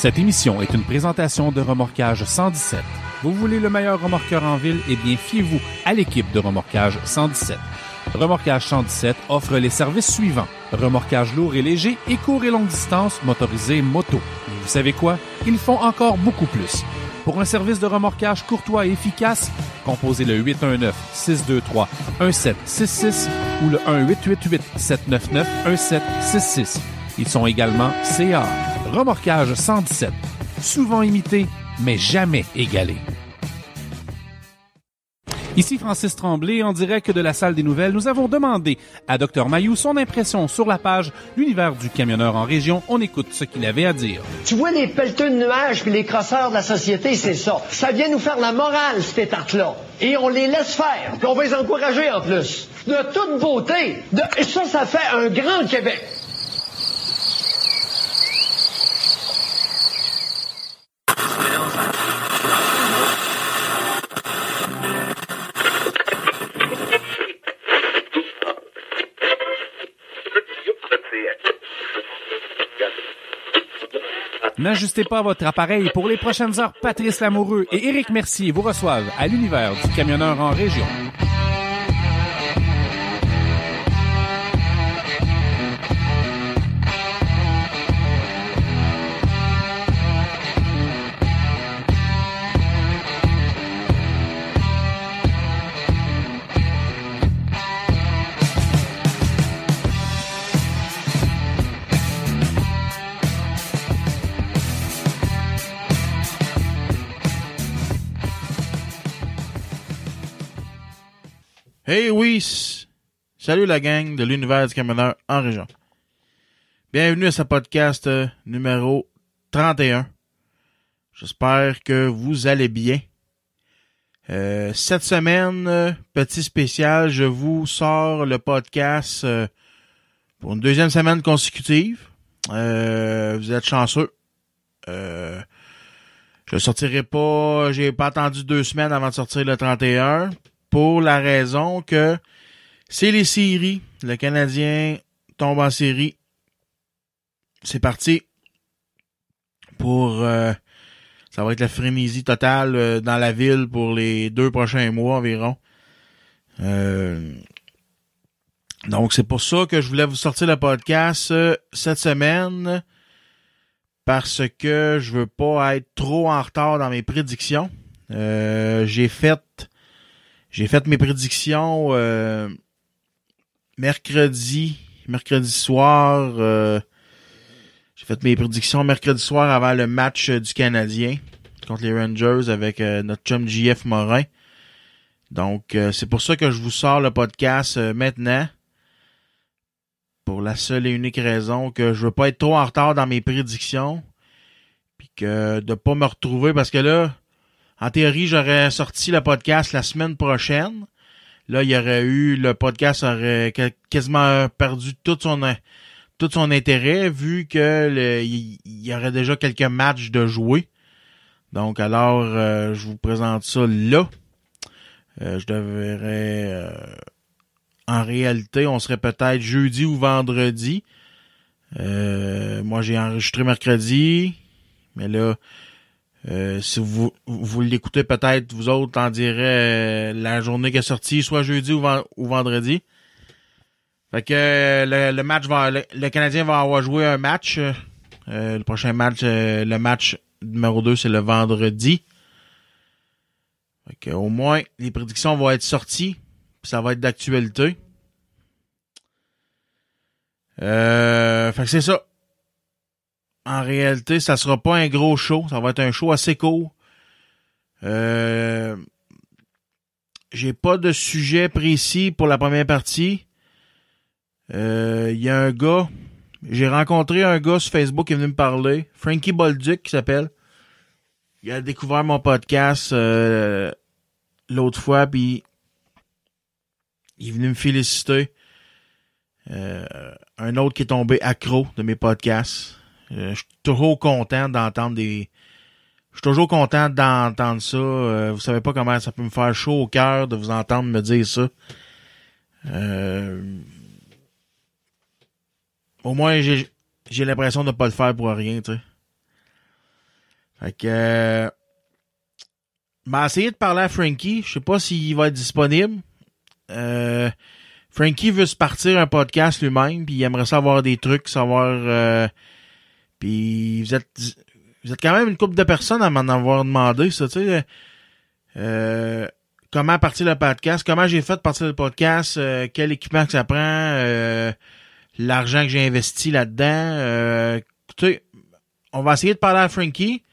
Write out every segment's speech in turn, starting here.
Cette émission est une présentation de Remorquage 117. Vous voulez le meilleur remorqueur en ville? Eh bien, fiez-vous à l'équipe de Remorquage 117. Remorquage 117 offre les services suivants. Remorquage lourd et léger et court et longue distance motorisé moto. Mais vous savez quoi? Ils font encore beaucoup plus. Pour un service de remorquage courtois et efficace, composez le 819-623-1766 ou le 1-888-799-1766. Ils sont également CA. Remorquage 117. Souvent imité, mais jamais égalé. Ici Francis Tremblay, en direct de la salle des nouvelles. Nous avons demandé à Dr Mayou son impression sur la page L'univers du camionneur en région. On écoute ce qu'il avait à dire. Tu vois les pelleteux de nuages puis les crosseurs de la société, c'est ça. Ça vient nous faire la morale, ces tartes-là. Et on les laisse faire. Puis on va les encourager en plus. De toute beauté. Et ça, ça fait un grand Québec. N'ajustez pas votre appareil. Pour les prochaines heures, Patrice Lamoureux et Éric Mercier vous reçoivent à l'univers du camionneur en région. Hey oui, salut la gang de l'univers du camionneur en région. Bienvenue à ce podcast euh, numéro 31. J'espère que vous allez bien. Euh, cette semaine, euh, petit spécial, je vous sors le podcast pour une deuxième semaine consécutive. Vous êtes chanceux. Euh, je sortirai pas, j'ai pas attendu deux semaines avant de sortir le 31 pour la raison que c'est les séries. Le Canadien tombe en série. C'est parti pour euh, ça va être la frénésie totale euh, dans la ville pour les deux prochains mois environ. Euh, donc c'est pour ça que je voulais vous sortir le podcast cette semaine parce que je veux pas être trop en retard dans mes prédictions. J'ai fait j'ai fait mes prédictions euh, mercredi, mercredi soir. euh, j'ai fait mes prédictions mercredi soir avant le match euh, du Canadien contre les Rangers avec euh, notre chum JF Morin. Donc euh, c'est pour ça que je vous sors le podcast maintenant. Pour la seule et unique raison que je veux pas être trop en retard dans mes prédictions. Puis que de pas me retrouver parce que là, en théorie, j'aurais sorti le podcast la semaine prochaine. Là, il y aurait eu, le podcast aurait quasiment perdu tout son, tout son intérêt vu que il y aurait déjà quelques matchs de jouer. Donc, alors, euh, je vous présente ça là. Euh, je devrais, euh, en réalité, on serait peut-être jeudi ou vendredi. Euh, moi, j'ai enregistré mercredi, mais là, euh, si vous, vous l'écoutez peut-être, vous autres, en dirait euh, la journée qui est sortie, soit jeudi ou, ven- ou vendredi. Fait que euh, le, le match va le, Canadien va avoir joué un match. euh, le prochain match, le match numéro 2, c'est le vendredi. Fait que au moins, les prédictions vont être sorties. puis ça va être d'actualité. Fait que c'est ça en réalité, ça sera pas un gros show. Ça va être un show assez court. Euh, j'ai pas de sujet précis pour la première partie. Euh, Il y a un gars. J'ai rencontré un gars sur Facebook qui est venu me parler. Frankie Bolduc qui s'appelle. Il a découvert mon podcast euh, l'autre fois, puis il est venu me féliciter. Euh, un autre qui est tombé accro de mes podcasts. Euh, je suis toujours content d'entendre des. Je suis toujours content d'entendre ça. Euh, vous savez pas comment ça peut me faire chaud au cœur de vous entendre me dire ça. Euh, Au moins, j'ai l'impression de pas le faire pour rien, tu sais. Fait que... Euh, ben, essayer de parler à Frankie. Je sais pas s'il va être disponible. Euh, Frankie veut se partir un podcast lui-même, puis il aimerait savoir des trucs, savoir... Euh, puis vous êtes vous êtes quand même une couple de personnes à m'en avoir demandé, ça, tu sais. Euh, comment partir le podcast, comment j'ai fait partir le podcast, euh, quel équipement que ça prend, euh, l'argent que j'ai investi là-dedans? écoutez, on va essayer de parler à Frankie,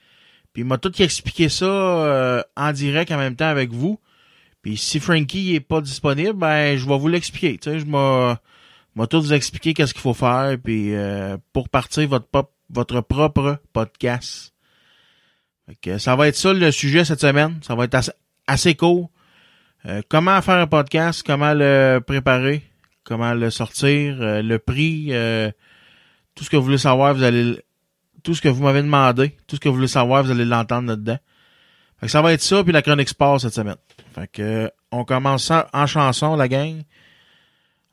puis il m'a tout expliqué ça en direct en même temps avec vous. Puis si Frankie est pas disponible, ben je vais vous l'expliquer. Tu sais, je vais, tout vous expliquer qu'est-ce qu'il faut faire, puis pour partir votre pop votre propre podcast. ça va être ça le sujet cette semaine. Ça va être assez, court. Euh, comment faire un podcast, comment le préparer, comment le sortir, euh, le prix, euh, tout ce que vous voulez savoir, vous allez tout ce que vous m'avez demandé, tout ce que vous voulez savoir, vous allez l'entendre là-dedans. ça va être ça puis la chronique sport cette semaine. Fait que on commence en chanson la gang.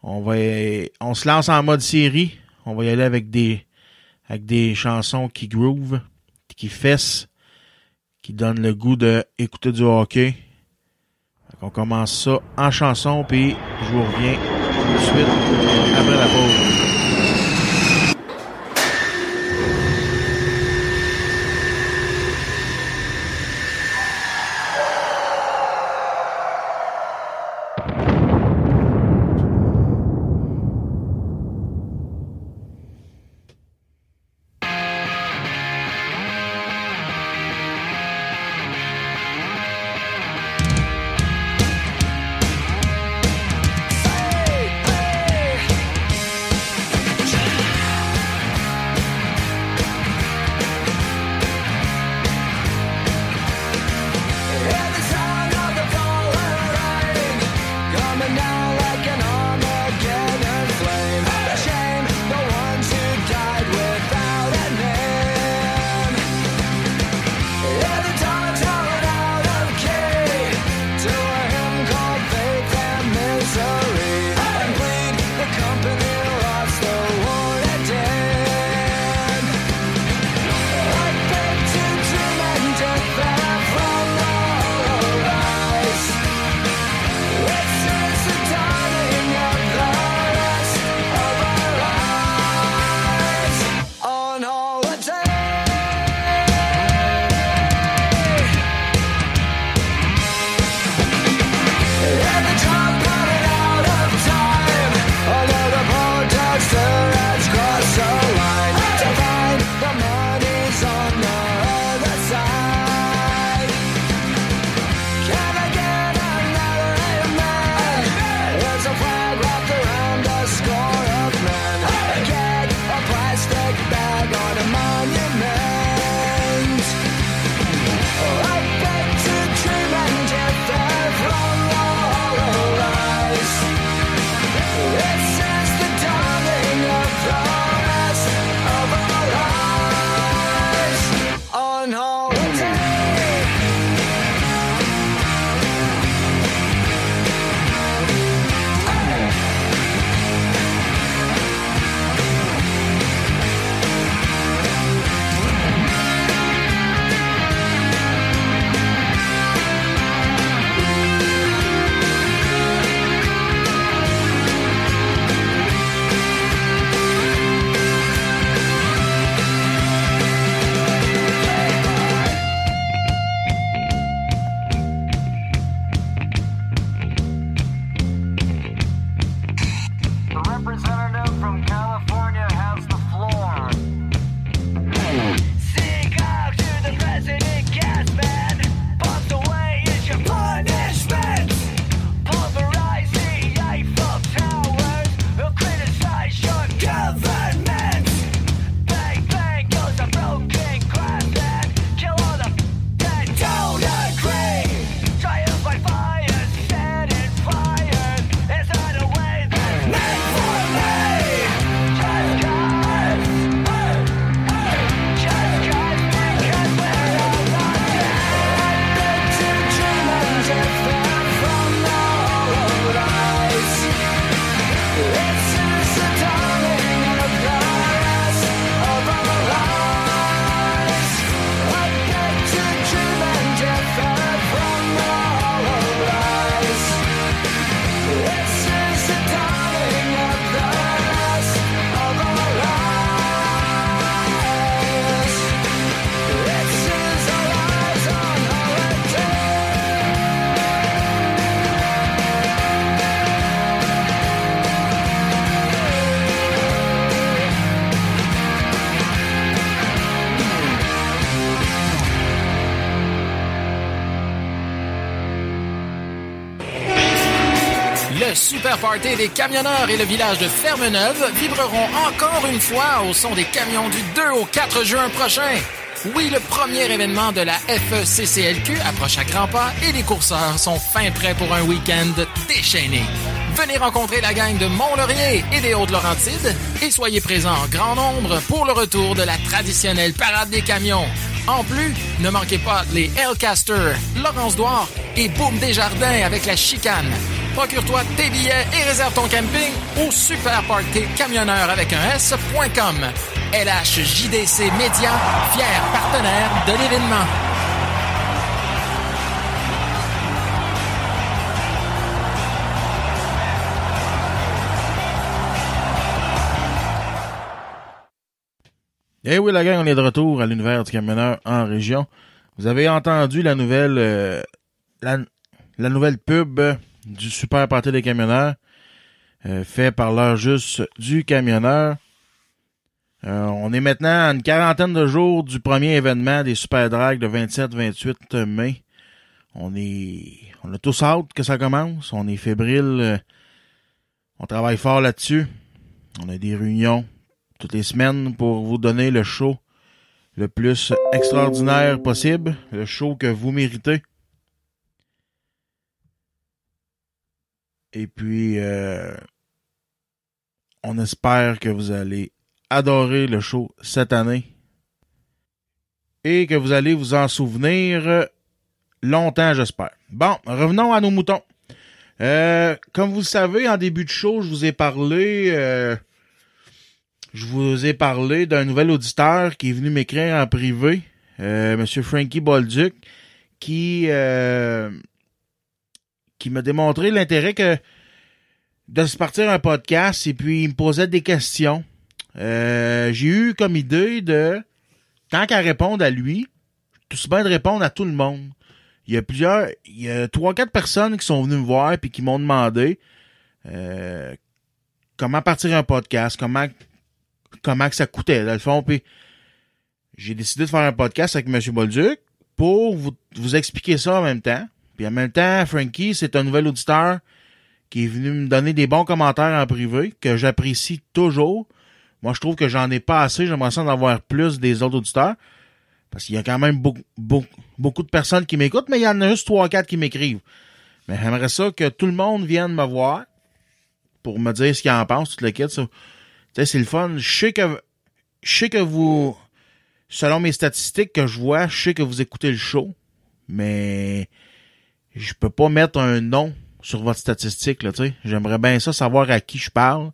On va on se lance en mode série. On va y aller avec des avec des chansons qui groove, qui fessent, qui donnent le goût d'écouter du hockey. On commence ça en chanson, puis je vous reviens tout de suite après la pause. Party des camionneurs et le village de Fermeneuve vibreront encore une fois au son des camions du 2 au 4 juin prochain. Oui, le premier événement de la FECCLQ approche à grands pas et les courseurs sont fin prêts pour un week-end déchaîné. Venez rencontrer la gang de Mont-Laurier et des Hautes-Laurentides et soyez présents en grand nombre pour le retour de la traditionnelle parade des camions. En plus, ne manquez pas les Hellcaster, Laurence Douard et Boom Desjardins avec la chicane. Procure-toi tes billets et réserve ton camping au Super Party Camionneur avec un S.com. LHJDC Média, fier partenaire de l'événement. Eh oui, la gang, on est de retour à l'univers du camionneur en région. Vous avez entendu la nouvelle, euh, la, la nouvelle pub du Super Party des camionneurs, euh, fait par l'heure juste du camionneur. Euh, on est maintenant à une quarantaine de jours du premier événement des Super Drag le 27-28 mai. On est, on a tous hâte que ça commence. On est fébrile. on travaille fort là-dessus. On a des réunions toutes les semaines pour vous donner le show le plus extraordinaire possible, le show que vous méritez. Et puis, euh, on espère que vous allez adorer le show cette année et que vous allez vous en souvenir longtemps, j'espère. Bon, revenons à nos moutons. Euh, comme vous le savez, en début de show, je vous ai parlé, euh, je vous ai parlé d'un nouvel auditeur qui est venu m'écrire en privé, euh, Monsieur Frankie Bolduc, qui euh, qui m'a démontré l'intérêt que de se partir un podcast et puis il me posait des questions. Euh, j'ai eu comme idée de tant qu'à répondre à lui, tout bien de répondre à tout le monde. Il y a plusieurs, il y a trois, quatre personnes qui sont venues me voir puis qui m'ont demandé euh, comment partir un podcast, comment comment que ça coûtait dans le fond. Puis j'ai décidé de faire un podcast avec M. Bolduc pour vous expliquer ça en même temps. Puis en même temps, Frankie, c'est un nouvel auditeur qui est venu me donner des bons commentaires en privé que j'apprécie toujours. Moi, je trouve que j'en ai pas assez. J'aimerais ça en avoir plus des autres auditeurs. Parce qu'il y a quand même beaucoup, beaucoup, de personnes qui m'écoutent, mais il y en a juste trois, quatre qui m'écrivent. Mais j'aimerais ça que tout le monde vienne me voir pour me dire ce qu'ils en pensent, toute l'équipe. Tu sais, c'est le fun. Je sais que, je sais que vous, selon mes statistiques que je vois, je sais que vous écoutez le show, mais je peux pas mettre un nom sur votre statistique, là, tu sais. J'aimerais bien ça, savoir à qui je parle.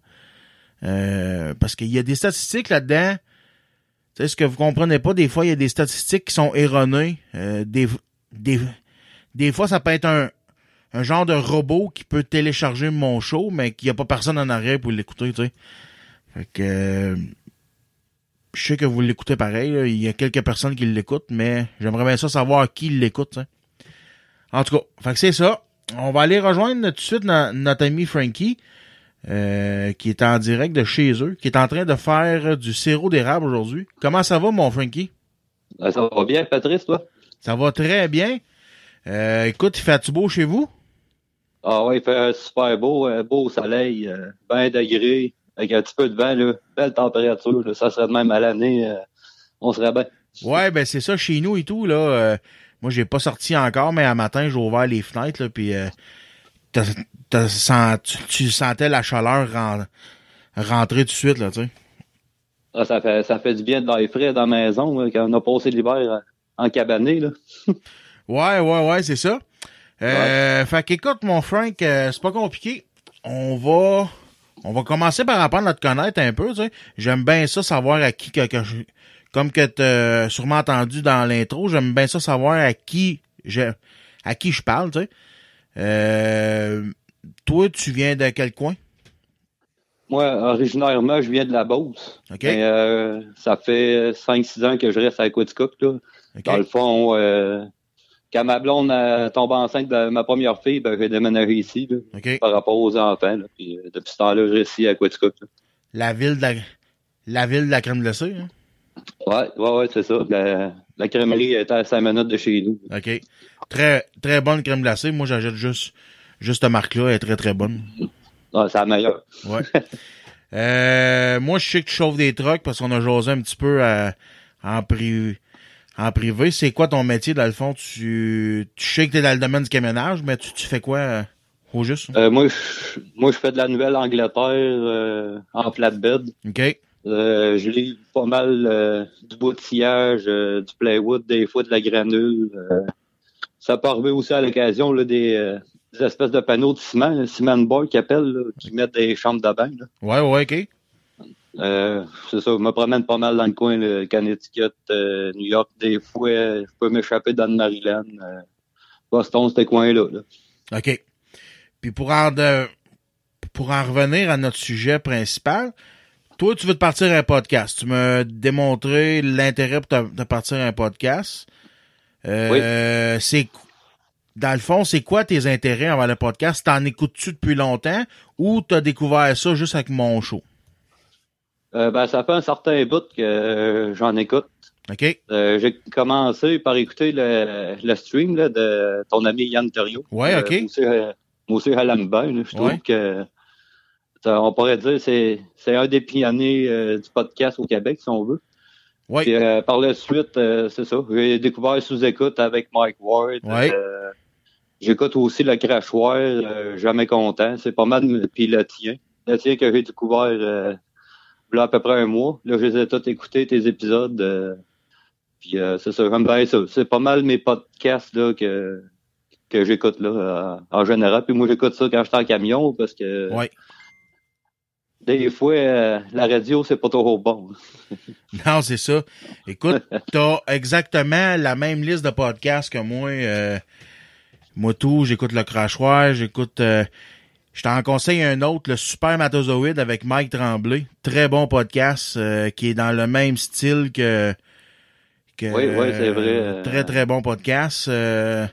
Euh, parce qu'il y a des statistiques là-dedans. Tu sais, ce que vous comprenez pas, des fois, il y a des statistiques qui sont erronées. Euh, des, des, des fois, ça peut être un, un genre de robot qui peut télécharger mon show, mais qu'il n'y a pas personne en arrière pour l'écouter, tu sais. Fait que... je sais que vous l'écoutez pareil. là. Il y a quelques personnes qui l'écoutent, mais j'aimerais bien ça savoir qui l'écoute. tu sais. En tout cas, fait que c'est ça. On va aller rejoindre tout de suite no- notre ami Frankie, euh, qui est en direct de chez eux, qui est en train de faire du sirop d'érable aujourd'hui. Comment ça va, mon Frankie? Ah, Ça va bien, Patrice, toi? Ça va très bien. Euh, écoute, il fait-tu beau chez vous? Ah ouais, il fait super beau, un beau soleil, euh, 20 degrés, avec un petit peu de vent, là. Belle température, là. Ça serait de même à l'année, euh, on serait bien. Ouais, ben c'est ça chez nous et tout là. Moi, j'ai pas sorti encore, mais un matin, j'ai ouvert les fenêtres là, puis euh, t'as- t'as sent- tu, tu sentais la chaleur ren- rentrer tout de suite là, tu sais. Ah, ça fait, ça fait du bien de l'air frais dans la maison, là, quand on a passé l'hiver euh, en cabané, là. Ouais, ouais, ouais, c'est ça. Euh, Fait qu'écoute, mon Frank, euh, c'est pas compliqué. On va, on va commencer par apprendre à te connaître un peu, tu sais. J'aime bien ça, savoir à qui que, que je- comme que t'as sûrement entendu dans l'intro, j'aime bien ça savoir à qui je, à qui je parle, tu sais. Euh, toi, tu viens de quel coin? Moi, originairement, je viens de la Beauce. OK? Mais, euh, ça fait 5-6 ans que je reste à Quaticook, là. OK? Dans le fond, euh, quand ma blonde a tombé enceinte de ma première fille, ben, j'ai déménagé ici, là, par rapport aux enfants, là. Puis, euh, depuis ce temps-là, je reste ici à Quaticook. La ville de la, la ville de la crème glacée, hein? Ouais, ouais, ouais, c'est ça. La, la crèmerie est à 5 minutes de chez nous. OK. Très, très bonne crème glacée. Moi, j'achète juste, Juste cette marque-là est très, très bonne. Ah, c'est la meilleure. Ouais. Euh, moi, je sais que tu chauffes des trucks parce qu'on a jasé un petit peu à- en, privé. en privé. C'est quoi ton métier, dans le fond? Tu, tu sais que t'es dans le domaine du camionnage, mais tu, tu fais quoi euh, au juste? Euh, moi, je, moi, je fais de la Nouvelle-Angleterre euh, en flatbed. OK. Euh, je livre pas mal euh, du boutillage, euh, du plywood, des fois de la granule. ça peut arriver aussi à l'occasion des, des espèces de panneaux de ciment, le cement boy qui appellent, là, qui mettent des chambres de bain. là. Ouais, ouais, OK. C'est ça, je me promène pas mal dans le coin, le Connecticut, New York, des fois, je peux m'échapper dans le Maryland, Boston, ces coins-là. là. OK. Puis pour en, de- pour en revenir à notre sujet principal, toi, tu veux te partir un podcast. Tu m'as démontré l'intérêt pour te, de partir un podcast. Euh, C'est dans le fond, c'est quoi tes intérêts envers le podcast? T'en écoutes-tu depuis longtemps ou t'as découvert ça juste avec mon show? Euh, ben, ça fait un certain bout que euh, j'en écoute. OK? Euh, j'ai commencé par écouter le, le stream là, de ton ami Yann. Ouais, Euh, ok. Lambert, là, je trouve Ouais. que ça, on pourrait dire c'est c'est un des pionniers euh, du podcast au Québec, si on veut. Oui. Puis, euh, par la suite, euh, c'est ça. J'ai découvert sous-écoute avec Mike Ward. Euh, J'écoute aussi le crachoir, euh, jamais content. C'est pas mal. Puis le tien. Le tien que j'ai découvert euh, là, à peu près un mois. Là, je les ai tous écoutés, tes épisodes. euh, puis euh, c'est ça, j'aime bien ça. C'est pas mal mes podcasts là, que, que j'écoute là euh, en général. Puis moi, j'écoute ça quand je suis en camion parce que. Des fois, euh, la radio, c'est pas trop bon. Non, c'est ça. Écoute, t'as exactement la même liste de podcasts que moi. Euh, moi tout, j'écoute le crachoir, j'écoute. euh, je t'en conseille un autre, le Super Matozoïde avec Mike Tremblay. Très bon podcast euh, qui est dans le même style que. que Oui, oui, c'est vrai. très très bon podcast. euh,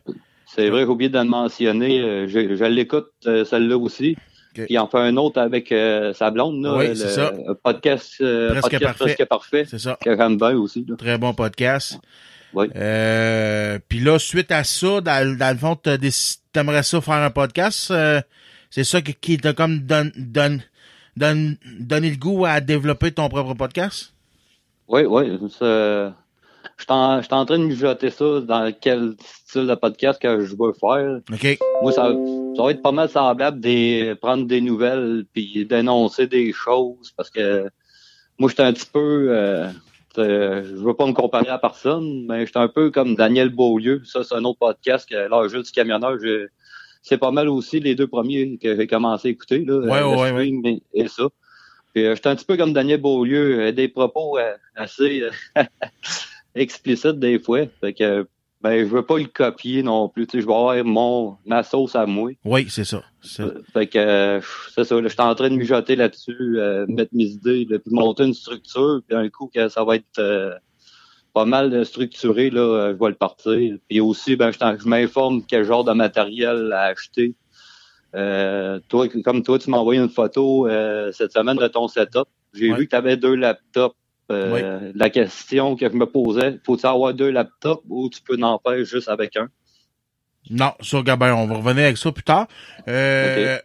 C'est vrai, j'ai oublié de le mentionner. je je l'écoute, celle-là aussi. Puis il en fait un autre avec euh, sa blonde, là, Oui, le c'est ça. podcast, euh, Presque podcast parfait. presque parfait, c'est ça. bien aussi. Là. Très bon podcast. Oui. Euh, Puis là, suite à ça, dans, dans le fond, t'aimerais ça faire un podcast. euh, c'est ça qui, qui t'a comme donne, donne, donne, donné le goût à développer ton propre podcast? Oui, oui. c'est- Je suis en, je suis en train de mijoter ça dans quel style de podcast que je veux faire. Moi, ça, ça va être pas mal semblable de prendre des nouvelles puis d'énoncer des choses parce que moi, j'étais un petit peu... Euh, euh, je veux pas me comparer à personne, mais j'étais un peu comme Daniel Beaulieu. Ça, c'est un autre podcast que l'âge du camionneur. je- C'est pas mal aussi les deux premiers que j'ai commencé à écouter. Là, Ouais, ouais, stream et, et ça. Puis, euh, j'étais un petit peu comme Daniel Beaulieu, euh, des propos euh, assez euh, explicites des fois. Fait que ben, je veux pas le copier non plus. Tu sais, je vais avoir mon ma sauce à moi. Oui, c'est ça. Euh, Fait que euh, c'est ça, je suis en train de mijoter là-dessus, euh, mettre mes idées, là, puis monter une structure, puis un coup que ça va être euh, pas mal structuré, là, je vais le partir. Puis aussi, ben, je, m'informe quel genre de matériel à acheter. Euh, toi, comme toi, tu m'as envoyé une photo cette semaine de ton setup. J'ai Ouais. vu que tu avais deux laptops. Euh, La question que je me posais, faut-il avoir deux laptops ou tu peux n'en faire juste avec un? Non, ça, Gabin, on va revenir avec ça plus tard. Euh,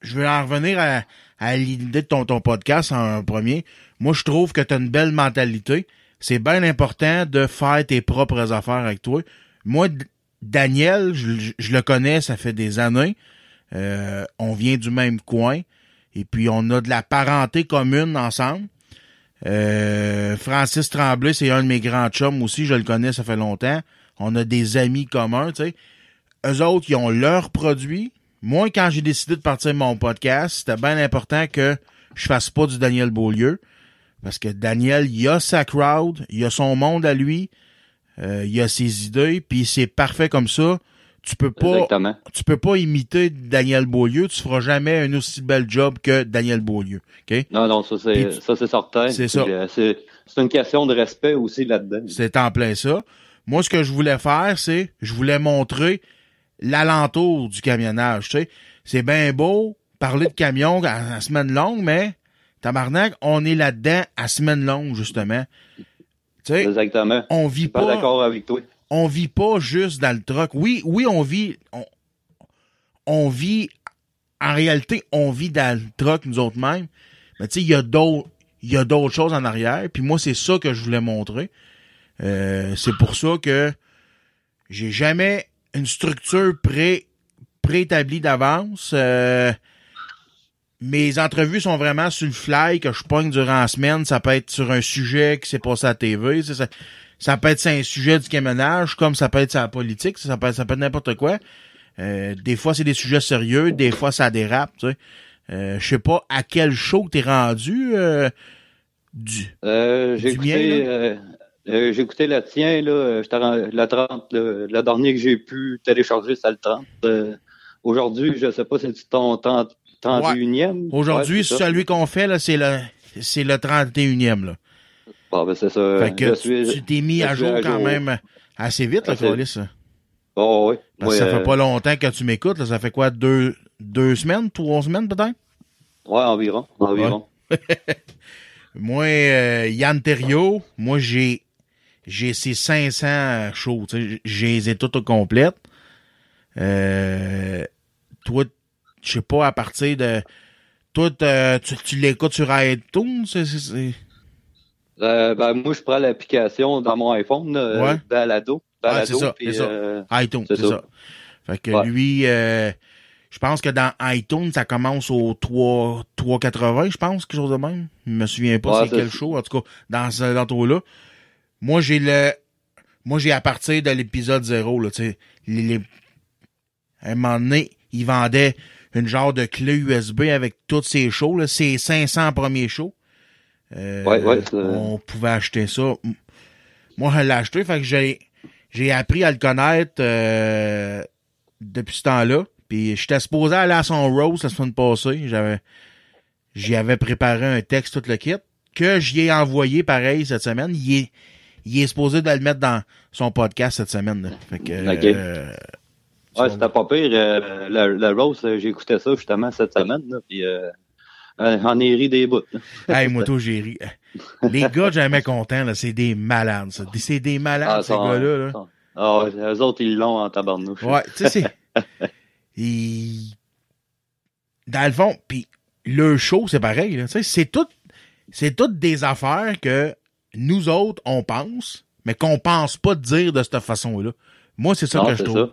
Je vais en revenir à, à l'idée de ton, ton podcast en premier. Moi, je trouve que tu as une belle mentalité. C'est bien important de faire tes propres affaires avec toi. Moi, Daniel, je le connais, ça fait des années. Euh, on vient du même coin. Et puis, on a de la parenté commune ensemble. Euh, Francis Tremblay, c'est un de mes grands chums aussi. Je le connais, ça fait longtemps. On a des amis communs, tu sais. Eux autres, ils ont leurs produits. Moi, quand j'ai décidé de partir mon podcast, c'était bien important que je fasse pas du Daniel Beaulieu. Parce que Daniel, il a sa crowd, il a son monde à lui, euh, il a ses idées, puis c'est parfait comme ça. Tu peux pas, Exactement. tu peux pas imiter Daniel Beaulieu, tu feras jamais un aussi bel job que Daniel Beaulieu. OK? Non, non, ça c'est tu- ça c'est certain. C'est ça. euh, C'est c'est une question de respect aussi là-dedans. C'est en plein ça. Moi, ce que je voulais faire, c'est, je voulais montrer l'alentour du camionnage, tu sais. C'est bien beau parler de camion à, à semaine longue, mais, tabarnak, on est là-dedans à semaine longue, justement. Tu sais, Exactement. on vit pas pas, d'accord avec toi. On vit pas juste dans le truck. Oui, oui, on vit, on, vit, en réalité, on vit dans le truck nous autres mêmes. Mais tu sais, il y a d'autres, il y a d'autres choses en arrière. Puis moi, c'est ça que je voulais montrer. Euh, c'est pour ça que j'ai jamais une structure pré préétablie d'avance. Euh, mes entrevues sont vraiment sur le fly que je pogne durant la semaine. Ça peut être sur un sujet qui s'est passé à la TV. Ça peut être sur un sujet du camionnage, comme ça peut être sur la politique. Ça peut être, ça peut être n'importe quoi. Euh, des fois, c'est des sujets sérieux. Des fois, ça dérape. Tu sais. Euh, je sais pas à quel show t'es rendu. Euh, du, Euh, j'ai écouté, euh, euh, j'ai écouté le tien, là, le 30, le, le dernier que j'ai pu télécharger, c'est le 30. Euh, Aujourd'hui, je sais pas si c'est ton 30 31e. Aujourd'hui, Ouais, celui qu'on fait, là, c'est le c'est le 31e. Là. Bon, ben, c'est ça. Fait que je suis... tu t'es mis à jour à quand jour. même assez vite, là, Carlis. Oh, oui. Parce Moi, que ça euh, fait pas longtemps que tu m'écoutes. Ça fait quoi, deux, deux semaines, trois semaines peut-être? Ouais, environ. Environ. Moi, euh, Yann Terrio, moi j'ai j'ai ces 500 shows, j'ai les ai toutes au complète. Euh, toi, je sais pas, à partir de... Toi, tu, tu l'écoutes sur iTunes? c'est- Euh, ben, moi, je prends l'application dans mon iPhone, là, Ouais. euh, Balado. Balado, c'est ça, puis, c'est ça. euh, iTunes, C'est ça. ça. Fait que Ouais. lui, euh, je pense que dans iTunes, ça commence au 3, 3,80, je pense, quelque chose de même. Je me souviens pas Ouais, c'est quel show, en tout cas, dans ce dans là Moi, j'ai le, moi, j'ai à partir de l'épisode 0, là, tu sais, les, les- à un moment donné, il vendait une genre de clé USB avec toutes ces shows, là, ces 500 premiers shows. Euh, Ouais, ouais, c'est- on pouvait acheter ça. Moi, je l'ai acheté, fait que j'ai, j'ai appris à le connaître euh, depuis ce temps-là. Puis j'étais supposé aller à son Rose la semaine passée. J'avais j'y avais préparé un texte, tout le kit, que j'y ai envoyé pareil cette semaine. Il est, il est supposé de le mettre dans son podcast cette semaine. là. Fait que euh, Ouais, c'était pas pire. Euh, le, le Rose, euh, j'ai écouté ça justement cette semaine. Là, puis, euh, j'en ai ri des bouts. Hey, moto, j'ai ri. Les gars, jamais contents, là, c'est des malades, ça. C'est des malades, ces ça- gars-là. Là. Ah, eux autres, ils l'ont en tabarnouche. Ouais, tu sais, c'est. Dans le fond, puis le show, c'est pareil. là. Tu sais, C'est tout, c'est toutes des affaires que nous autres, on pense, mais qu'on pense pas dire de cette façon-là. Moi, c'est ça Non, que je trouve.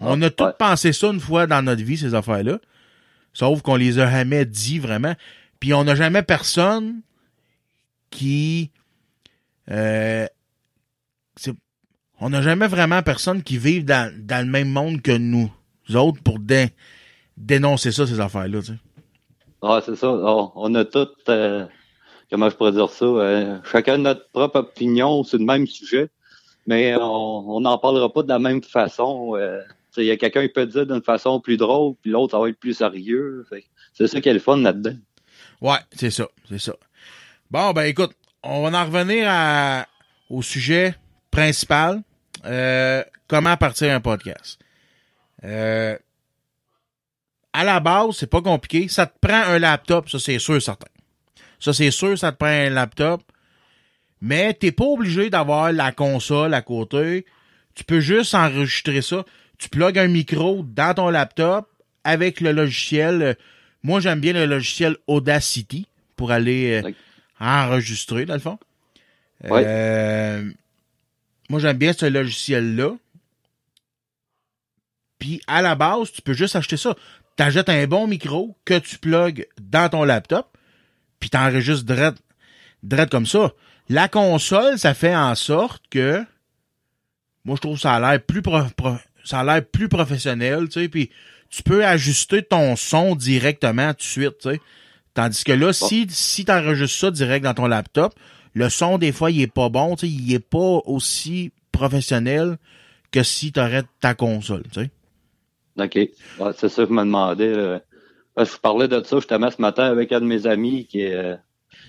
On a tous ouais. pensé ça une fois dans notre vie, ces affaires-là. Sauf qu'on les a jamais dit vraiment. Puis on n'a jamais personne qui. euh, on n'a jamais vraiment personne qui vive dans, le même monde que nous autres pour dé- dénoncer ça, ces affaires-là. tu sais. Ah, c'est ça. On a tout, euh, comment je pourrais dire ça, euh, chacun notre propre opinion sur le même sujet, mais on n'en parlera pas de la même façon. euh. Il y a quelqu'un qui peut dire d'une façon plus drôle, puis l'autre, ça va être plus sérieux. C'est ça qui est le fun là-dedans. Ouais, c'est ça, c'est ça. Bon, ben écoute, on va en revenir au sujet principal. Euh, comment partir un podcast? Euh, à la base, c'est pas compliqué. Ça te prend un laptop, ça c'est sûr, certain. Ça c'est sûr, ça te prend un laptop. Mais t'es pas obligé d'avoir la console à côté. Tu peux juste enregistrer ça. Tu plugues un micro dans ton laptop avec le logiciel. euh, Moi, j'aime bien le logiciel Audacity pour aller euh, enregistrer, dans le fond. Ouais. Euh, moi, j'aime bien ce logiciel-là. Puis, à la base, tu peux juste acheter ça. T'achètes un bon micro que tu plugues dans ton laptop, puis t'enregistres direct, direct comme ça. La console, ça fait en sorte que moi je trouve ça a l'air plus pro- pro- ça a l'air plus professionnel, tu sais, puis tu peux ajuster ton son directement tout de suite, tu sais. Tandis que là, si si t'enregistres ça direct dans ton laptop, le son des fois il est pas bon, tu sais, il est pas aussi professionnel que si t'aurais ta console, tu sais. OK. C'est ça que je me demandais. là. Je parlais de ça justement ce matin avec un de mes amis qui est, euh,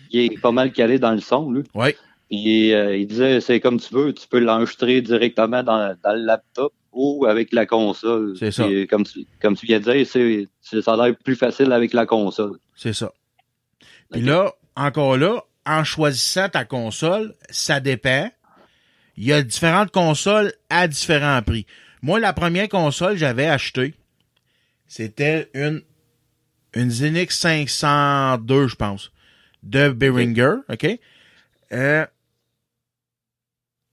qui est pas mal calé dans le son, lui. Ouais. Puis euh, il disait c'est comme tu veux, tu peux l'enregistrer directement dans, dans le laptop ou avec la console. C'est ça. Comme tu comme tu viens de dire, c'est, c'est ça a l'air plus facile avec la console. C'est ça. Puis là, encore là, en choisissant ta console, ça dépend. Il y a différentes consoles à différents prix. Moi, la première console, j'avais acheté. C'était une, une Zenix 502, je pense, de Behringer, OK? Euh,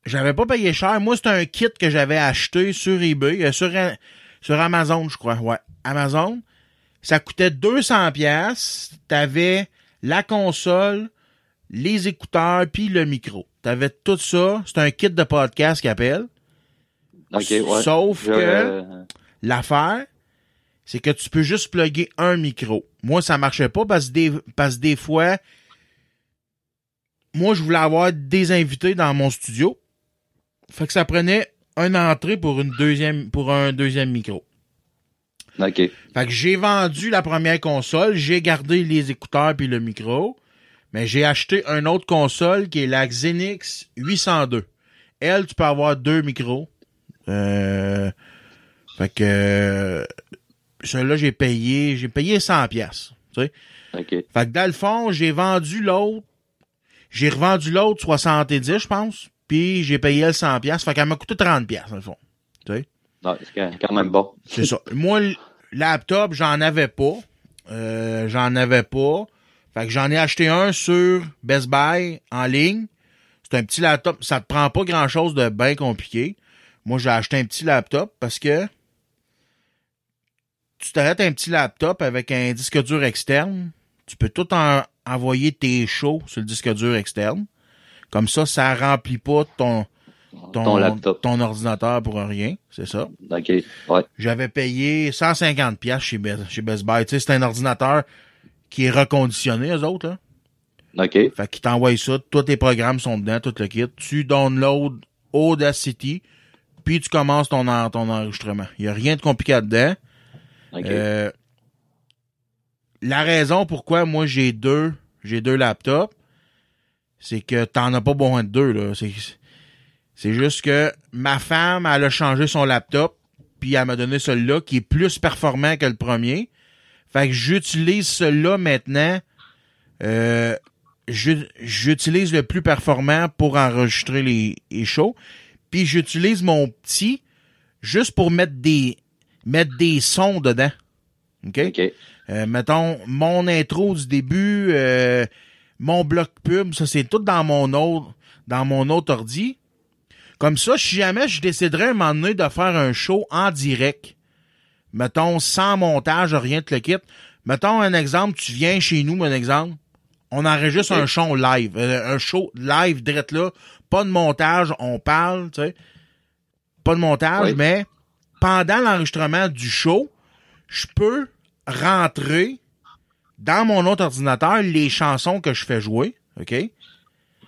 j'avais pas payé cher. Moi, c'était un kit que j'avais acheté sur eBay, euh, sur, sur Amazon, je crois. Ouais, Amazon. Ça coûtait 200 pièces. T'avais la console, les écouteurs, puis le micro. T'avais tout ça. C'est un kit de podcast qui appelle. OK, ouais. Sauf Je- que euh, l'affaire, c'est que tu peux juste plugger un micro. Moi, ça marchait pas parce que des, parce que des fois, moi, je voulais avoir des invités dans mon studio. Fait que ça prenait une entrée pour une deuxième, pour un deuxième micro. OK. Fait que j'ai vendu la première console, j'ai gardé les écouteurs puis le micro, mais j'ai acheté une autre console qui est la Xenix 802. Elle, tu peux avoir deux micros. Euh, fait que celui-là, j'ai payé, j'ai payé 100 pièces. Tu sais. OK. Fait que dans le fond, j'ai vendu l'autre. J'ai revendu l'autre 70, je pense. Puis j'ai payé elle 100 pièces. Fait qu'elle m'a coûté 30 pièces dans le fond. Tu sais? C'est quand- quand même bon. C'est ça. Moi, le laptop, j'en avais pas. Euh, j'en avais pas. Fait que j'en ai acheté un sur Best Buy en ligne. C'est un petit laptop. Ça te prend pas grand chose de bien compliqué. Moi, j'ai acheté un petit laptop parce que tu t'arrêtes un petit laptop avec un disque dur externe. Tu peux tout en- envoyer tes shows sur le disque dur externe. Comme ça, ça remplit pas ton, ton, Ton laptop. ton ordinateur pour rien. C'est ça? OK. Ouais. J'avais payé 150 pièces chez Best, chez Best Buy. Tu sais, c'est un ordinateur qui est reconditionné, eux autres, là. OK. Fait qu'ils t'envoient ça, tous tes programmes sont dedans, tout le kit. Tu downloads Audacity, puis tu commences ton, en- ton enregistrement. Il y a rien de compliqué dedans. OK. Euh, la raison pourquoi moi j'ai deux, j'ai deux laptops, c'est que t'en as pas besoin de deux, là. C'est, c'est juste que ma femme, elle a changé son laptop, puis elle m'a donné celui-là qui est plus performant que le premier. Fait que j'utilise celui-là maintenant. Euh, j'utilise le plus performant pour enregistrer les, les shows. Puis j'utilise mon petit juste pour mettre des mettre des sons dedans. OK? OK. Euh, mettons, mon intro du début, euh, mon bloc pub, ça c'est tout dans mon autre dans mon autre ordi. Comme ça, si jamais je déciderais un moment donné de faire un show en direct, mettons, sans montage, rien de le kit. Mettons un exemple, tu viens chez nous, un exemple, on enregistre un show live, euh, un show live direct là, pas de montage, on parle, tu sais. Pas de montage, Oui. mais pendant l'enregistrement du show, je peux rentrer dans mon autre ordinateur les chansons que je fais jouer, OK?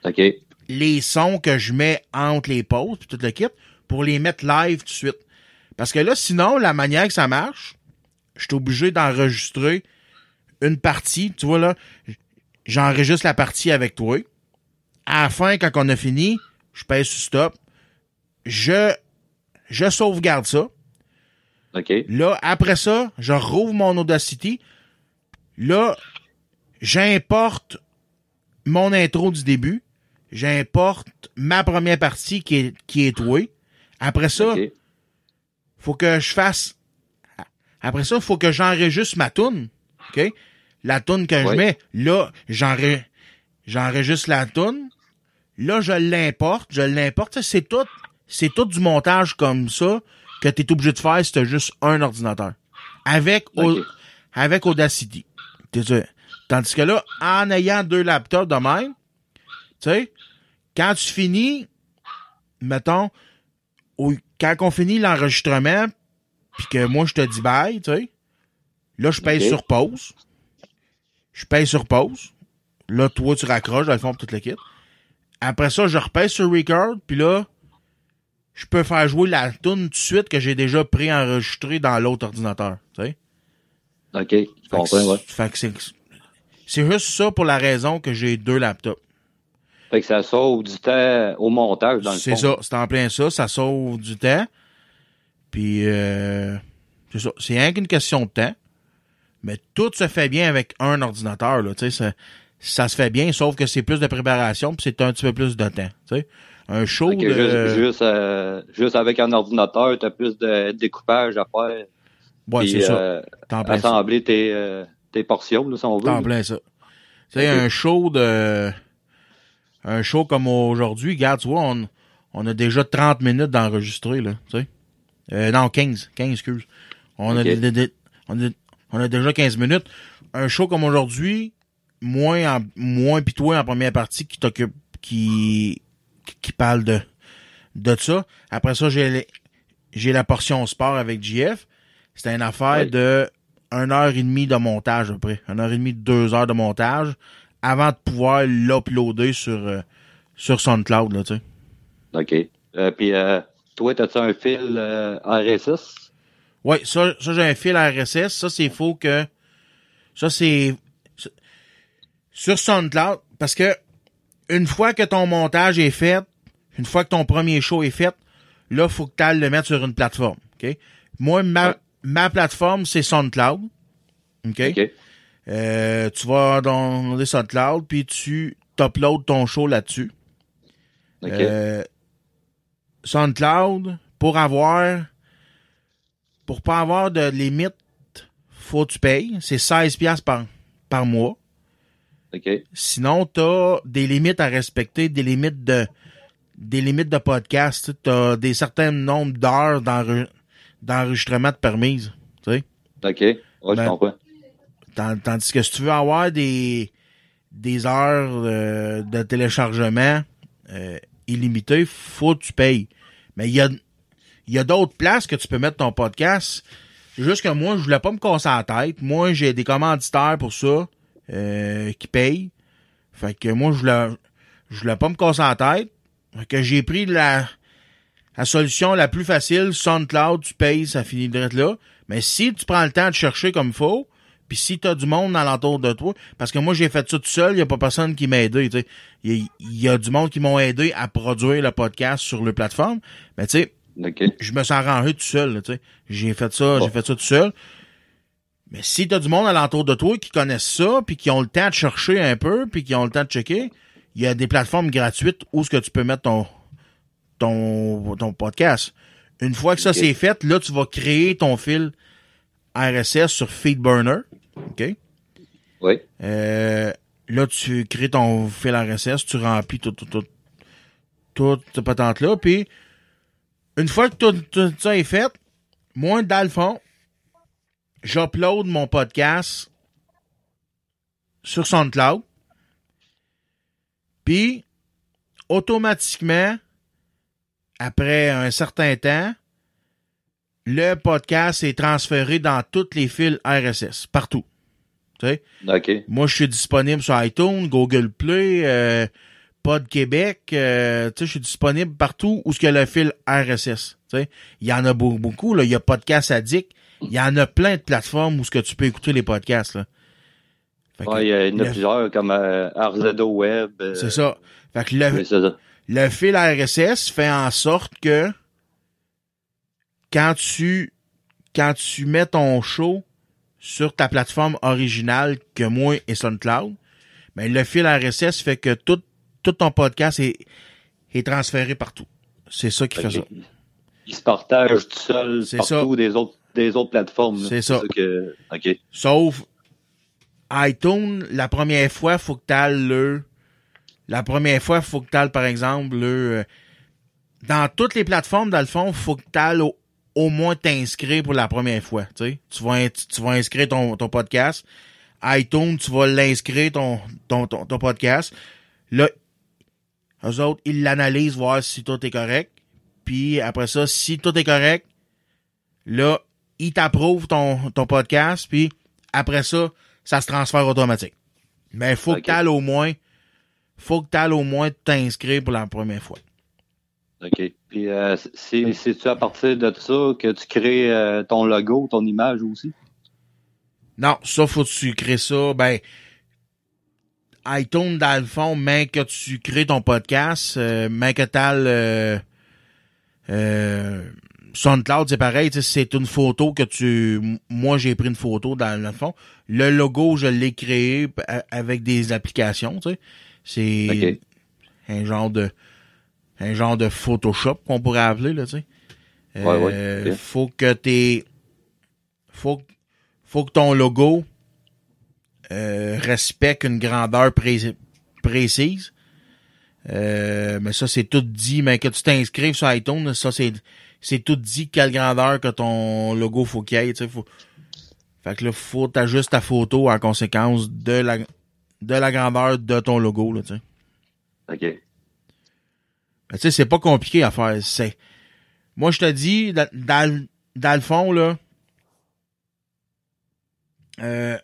OK. les sons que je mets entre les pauses puis tout le kit pour les mettre live tout de suite. Parce que là, sinon, la manière que ça marche, je suis obligé d'enregistrer une partie. Tu vois là, j'enregistre la partie avec toi. À la fin, quand on a fini, je pèse sur stop. Je, je sauvegarde ça. OK. Là, après ça, je rouvre mon Audacity. Là, j'importe mon intro du début. J'importe ma première partie qui est, qui est. Après ça, OK. faut que je fasse. Après ça, faut que j'enregistre ma toune. OK? La toune que je mets. Là, j'enre- j'enregistre la toune. Là, je l'importe. Je l'importe. C'est tout, c'est tout du montage comme ça que tu es obligé de faire si tu juste un ordinateur. Avec. Au- avec Audacity. Tandis que là, en ayant deux laptops de même, tu sais, quand tu finis, mettons, au- quand on finit l'enregistrement, puis que moi je te dis bye, tu sais, là je paye sur pause. Je paye sur pause. Là, toi, tu raccroches, dans le fond, pour toute l'équipe. Après ça, je repèse sur record, puis là, je peux faire jouer la tune tout de suite que j'ai déjà préenregistré dans l'autre ordinateur, tu sais. OK. Je comprends, ouais. c'est- fait que c'est, c'est juste ça pour la raison que j'ai deux laptops. Fait que ça sauve du temps au montage, dans le C'est fond. ça, c'est en plein ça, ça sauve du temps. Puis euh, c'est ça, c'est rien qu'une question de temps. Mais tout se fait bien avec un ordinateur là, tu sais, ça, ça se fait bien sauf que c'est plus de préparation puis c'est un petit peu plus de temps, tu sais. Un show de juste, juste, euh, juste avec un ordinateur, t'as plus de découpage à faire. Ouais, c'est ça. euh, plein ça. assembler tes, euh, tes portions, là, si on veut. T'en plein ça. Tu sais, un show de, un show comme aujourd'hui, regarde, tu vois, on, on a déjà 30 minutes d'enregistrer, là, tu sais. Euh, non, 15, 15, excuse. On, a, on, a, on a déjà 15 minutes. Un show comme aujourd'hui, moins en, moins pis toi en première partie qui t'occupe, qui, qui parle de, de ça. Après ça, j'ai, j'ai la portion sport avec JF. C'était une affaire de une heure et demie de montage, à peu près. Une heure et demie, deux heures de montage avant de pouvoir l'uploader sur, euh, sur SoundCloud, là, tu sais. OK. Euh, puis, euh, toi, as-tu un fil euh, RSS? Ouais, ça, ça j'ai un fil RSS. Ça, c'est faux que. Ça, c'est. Sur SoundCloud, parce que une fois que ton montage est fait, une fois que ton premier show est fait, là, faut que tu ailles le mettre sur une plateforme. OK? Moi, ma. Ma plateforme, c'est SoundCloud. OK? OK. Euh, tu vas dans les SoundCloud, puis tu t'uploads ton show là-dessus. OK. Euh, SoundCloud, pour avoir, pour pas avoir de limite, faut que tu payes. C'est 16 pièces par, par mois. Sinon, t'as des limites à respecter, des limites de, des limites de podcast. Tu as des certains nombres d'heures d'enregistrement de permises. Tu sais? OK. Ouais, je Ben, comprends. Tandis que si tu veux avoir des, des heures euh, de téléchargement euh, illimitées, faut que tu payes. Mais il y a, il y a d'autres places que tu peux mettre ton podcast. C'est juste que moi, je voulais pas me casser la tête. Moi, j'ai des commanditaires pour ça euh, qui payent. Fait que moi, je voulais, je voulais pas me casser la tête. Fait que j'ai pris la, la solution la plus facile, SoundCloud, tu payes, ça finit de là. Mais si tu prends le temps de chercher comme il faut, puis si t'as du monde alentour de toi, parce que moi j'ai fait ça tout seul, il y a pas personne qui m'a aidé. tu sais. Il y, y a du monde qui m'ont aidé à produire le podcast sur le plateforme. Mais tu sais, OK. je me suis arrangé tout seul. là, tu sais. J'ai fait ça, j'ai fait ça tout seul. Mais si t'as du monde alentour de toi qui connaissent ça, puis qui ont le temps de chercher un peu, puis qui ont le temps de checker, il y a des plateformes gratuites où ce que tu peux mettre ton ton ton podcast. Une fois que ça c'est fait, là tu vas créer ton fil RSS sur Feedburner, ok? Oui. Euh, là, tu crées ton fil RSS, tu remplis tout, tout, tout, toute cette patente-là, puis une fois que tout, tout ça est fait, moi, dans le fond, j'upload mon podcast sur SoundCloud, puis automatiquement, après un certain temps, le podcast est transféré dans tous les fils RSS, partout. Tu sais? OK. Moi, je suis disponible sur iTunes, Google Play, euh, Pod Québec. euh, tu sais, je suis disponible partout où ce a le fil RSS. Tu sais, il y en a beau- beaucoup. Là. Il y a Podcast Addict. Il y en a plein de plateformes où ce que tu peux écouter les podcasts. Là. Que il y en a le- plusieurs comme euh, RZO Web. euh, C'est ça. Fait que le, oui, ça. Le fil RSS fait en sorte que quand tu quand tu mets ton show sur ta plateforme originale que moi et SoundCloud, ben le fil RSS fait que tout, tout ton podcast est, est transféré partout. C'est ça qui fait ça. Il se partage tout seul partout des autres des autres plateformes. C'est ça. que... OK. Sauf iTunes, la première fois, faut que tu le. La première fois, faut que tu par exemple, le. euh, Dans toutes les plateformes, dans le fond, faut que tu au, au moins t'inscrire pour la première fois. Tu sais, tu vas, tu vas inscrire ton, ton podcast. iTunes, tu vas l'inscrire ton, ton, ton, ton podcast. Là, eux autres, ils l'analysent, voir si tout est correct. Puis après ça, si tout est correct, là, ils t'approuvent ton, ton podcast, puis après ça, ça se transfère automatique. Mais faut Ok. que t'ailles au moins, faut que t'ailles au moins t'inscrire pour la première fois. OK. Puis euh, c'est c'est-tu à partir de ça que tu crées euh, ton logo, ton image aussi? Non, ça, faut que tu crées ça, ben, iTunes, dans le fond, mais que tu crées ton podcast, euh, mais que t'as le, euh, SoundCloud, c'est pareil, tu c'est une photo que tu, moi, j'ai pris une photo dans le fond. Le logo, je l'ai créé avec des applications, tu sais. C'est un genre de, un genre de Photoshop qu'on pourrait appeler, là, tu sais. Ouais, ouais, Euh. Faut que t'es, faut, faut que ton logo euh, respecte une grandeur pré- précise. Euh, mais ça, c'est tout dit. Mais que tu t'inscrives sur iTunes, ça, c'est, c'est tout dit quelle grandeur que ton logo faut qu'il y ait. tu sais, Faut... Fait que là, faut t'ajustes ta photo en conséquence de la, de la grandeur de ton logo. Là, tu sais. OK. Mais tu sais, c'est pas compliqué à faire. C'est. Moi, je te dis, dans, dans, le- dans le fond, là. euh,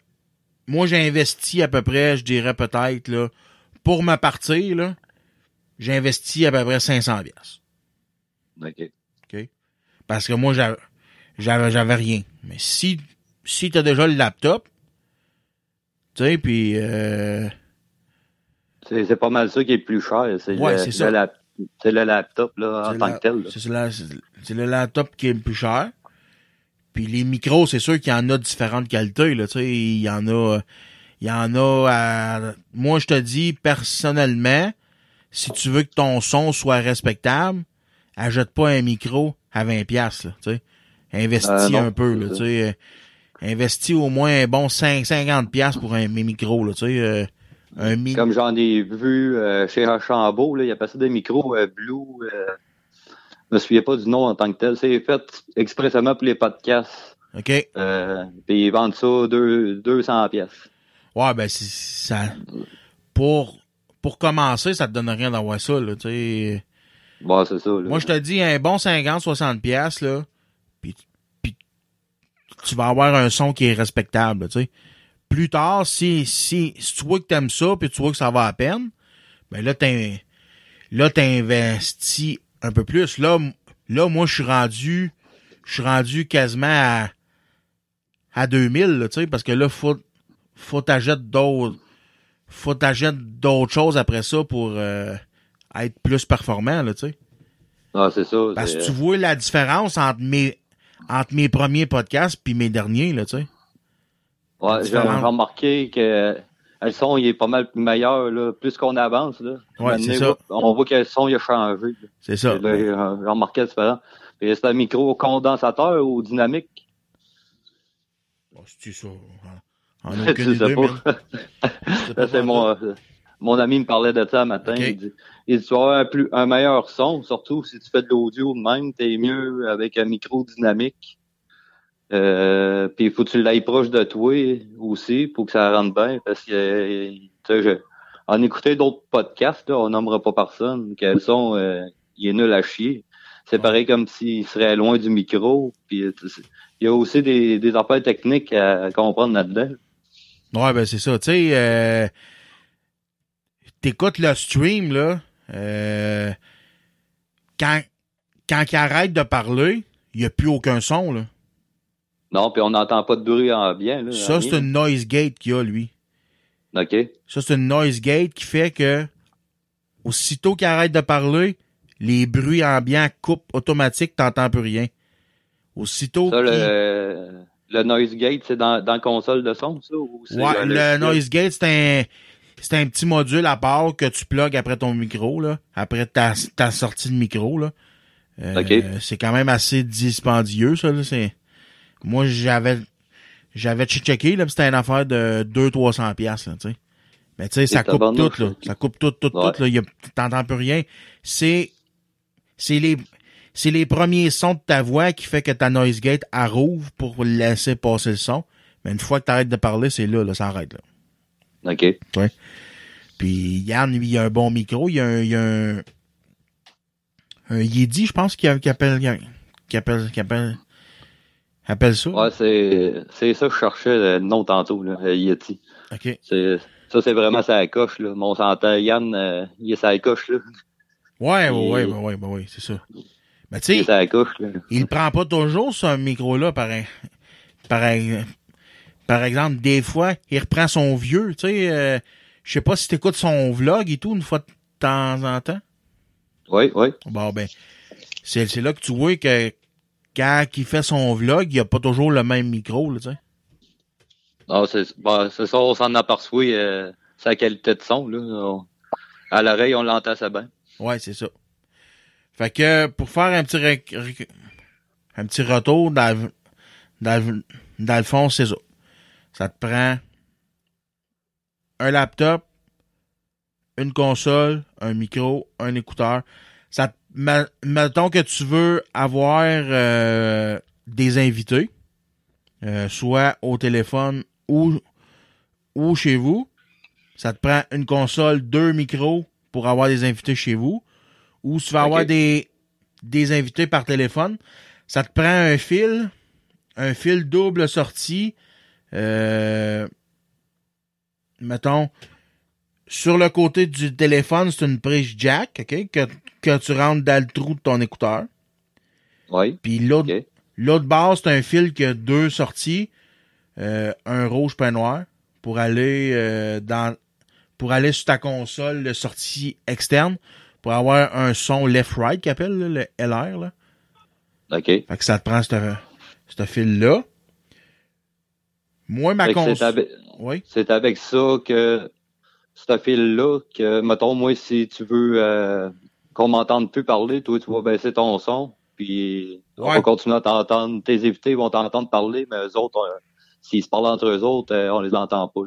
moi, j'ai investi à peu près, je dirais peut-être, là, pour ma partie, là, j'ai investi à peu près 500 pièces. OK. Parce que moi, j'avais, j'avais, j'avais rien. Mais si, si t'as déjà le laptop, tu sais, puis, euh, C'est c'est pas mal ça qui est le plus cher. C'est Ouais, le, ça. le c'est le laptop là, en tant la- que tel. là. C'est la- le laptop qui est le plus cher. Puis les micros, c'est sûr qu'il y en a de différentes qualités. Là, tu sais, il y en a. Il y en a à- Moi, je te dis, personnellement, si tu veux que ton son soit respectable, achète pas un micro à 20$. piastres, Là, tu sais. Investis Euh, non, un peu. Là, investis au moins un bon 5, 50$ piastres pour un mes micros. Là, tu sais, euh, un Comme j'en ai vu euh, chez Archambault, là, il y a passé des micros euh, Blue. Je me souviens pas du nom en tant que tel. C'est fait expressément pour les podcasts. OK? Puis ils vendent ça deux, 200 pièces. Ouais, ben, c'est, ça, pour, pour commencer, ça te donne rien d'avoir ça, là, tu sais. Bon, c'est ça. Là. Moi, je te dis, un bon 50, 60 pièces là, tu vas avoir un son qui est respectable, tu sais. Plus tard, si, si, si tu vois que t'aimes ça, puis tu vois que ça va à peine, ben là, t'in, là, t'investis un peu plus. Là, là, moi, je suis rendu, je suis rendu quasiment à, à 2000, là, tu sais, parce que là, faut, faut t'achètes d'autres, faut t'achètes d'autres choses après ça pour, euh, être plus performant, là, tu sais. Ah, c'est ça. Parce que tu vois la différence entre mes, entre mes premiers podcasts puis mes derniers, là, tu sais. Ouais, j'ai différent. remarqué que euh, le son il est pas mal meilleur là, plus qu'on avance. Là. Ouais, c'est ça. On voit que le son il a changé. C'est ça. Là, j'ai remarqué. Et c'est un micro condensateur ou dynamique? Bon, c'est-tu ça? En aucune idée, pas. c'est mon, euh, mon ami me parlait de ça un matin. Il dit, il tu vas avoir un, plus, un meilleur son, surtout si tu fais de l'audio de même, t'es mieux avec un micro dynamique. Euh, puis il faut que tu l'ailles proche de toi aussi pour que ça rentre bien. Parce que tu sais, je, en écoutant d'autres podcasts, là, on nommera pas personne, que le son euh, il est nul à chier. C'est pareil comme s'il serait loin du micro. Puis euh, il y a aussi des, des affaires techniques à comprendre là-dedans. Ouais, ben c'est ça. Tu sais, euh, t'écoutes le stream, là, euh, quand, quand il arrête de parler, il n'y a plus aucun son, là. Non, puis on n'entend pas de bruit ambiant. Là, Ça, c'est une noise gate qu'il y a, lui. OK. Ça, c'est une noise gate qui fait que, aussitôt qu'il arrête de parler, les bruits ambiants coupent automatique, t'entends plus rien. Aussitôt Ça, le, le noise gate, c'est dans, dans la console de son, ça? Ou Ouais, le logiciel? noise gate, c'est un, c'est un petit module à part que tu plugues après ton micro, là, après ta, ta sortie de micro, là. Euh, Ok. C'est quand même assez dispendieux, ça, là. C'est, moi, j'avais, j'avais checké, là, c'était une affaire de 200-300 piastres, là, tu sais. Mais tu sais, ça coupe tout, là. ça. Ça coupe tout, tout, Ouais. tout, là. T'entends plus rien. C'est, c'est les, c'est les premiers sons de ta voix qui fait que ta noise gate rouvre pour laisser passer le son. Mais une fois que t'arrêtes de parler, c'est là, là, ça arrête, là. OK. Puis Yann, lui, il a un bon micro. Il y a un, il a un, un Yeti, je pense, qui, appelle, qui appelle, qui appelle, appelle ça. Ouais, c'est, c'est ça que je cherchais le nom tantôt, là, Yeti. OK. Ça, c'est vraiment sa coche, là. Mon s'entend, Yann, euh, il est sa coche, là. Ouais, ouais, ouais, ouais, ouais, ouais, ouais, c'est ça. Mais Il tu sais, là. il prend pas toujours ce micro-là, par, par, par exemple, des fois, il reprend son vieux, tu sais, euh, je sais pas si t'écoutes son vlog et tout, une fois de temps en temps. Oui, oui. Bon, ben, c'est, c'est là que tu vois que quand il fait son vlog, il a pas toujours le même micro, tu sais. Ah, c'est, bah, c'est ça, on s'en aperçoit, euh, sa qualité de son, là. On- à l'oreille, on l'entend ça bien. Ouais, c'est ça. Fait que pour faire un petit rec- un petit retour dans, Dans, dans le fond, c'est ça. Ça te prend un laptop, une console, un micro, un écouteur. Ça te- ma- mettons que tu veux avoir euh, des invités, euh, soit au téléphone ou, ou chez vous. Ça te prend une console, deux micros pour avoir des invités chez vous. Ou si tu vas avoir des, des invités par téléphone, ça te prend un fil, un fil double sortie. Euh, mettons, sur le côté du téléphone, c'est une prise jack, OK, que, que tu rentres dans le trou de ton écouteur. Oui. Puis l'autre, OK. l'autre base, c'est un fil qui a deux sorties, euh, un rouge pas un noir, pour aller euh, dans pour aller sur ta console de sortie externe, pour avoir un son left-right là, le LR. Là. OK. Fait que ça te prend ce ce fil-là. Moi, ma que c'est console. avec, Oui? c'est avec ça que ce fil-là que, mettons, moi, si tu veux euh, qu'on m'entende plus parler, toi, tu vas baisser ton son, puis on Ouais. va continuer à t'entendre. Tes invités vont t'entendre parler, mais eux autres, euh, s'ils se parlent entre eux autres, euh, on les entend pas.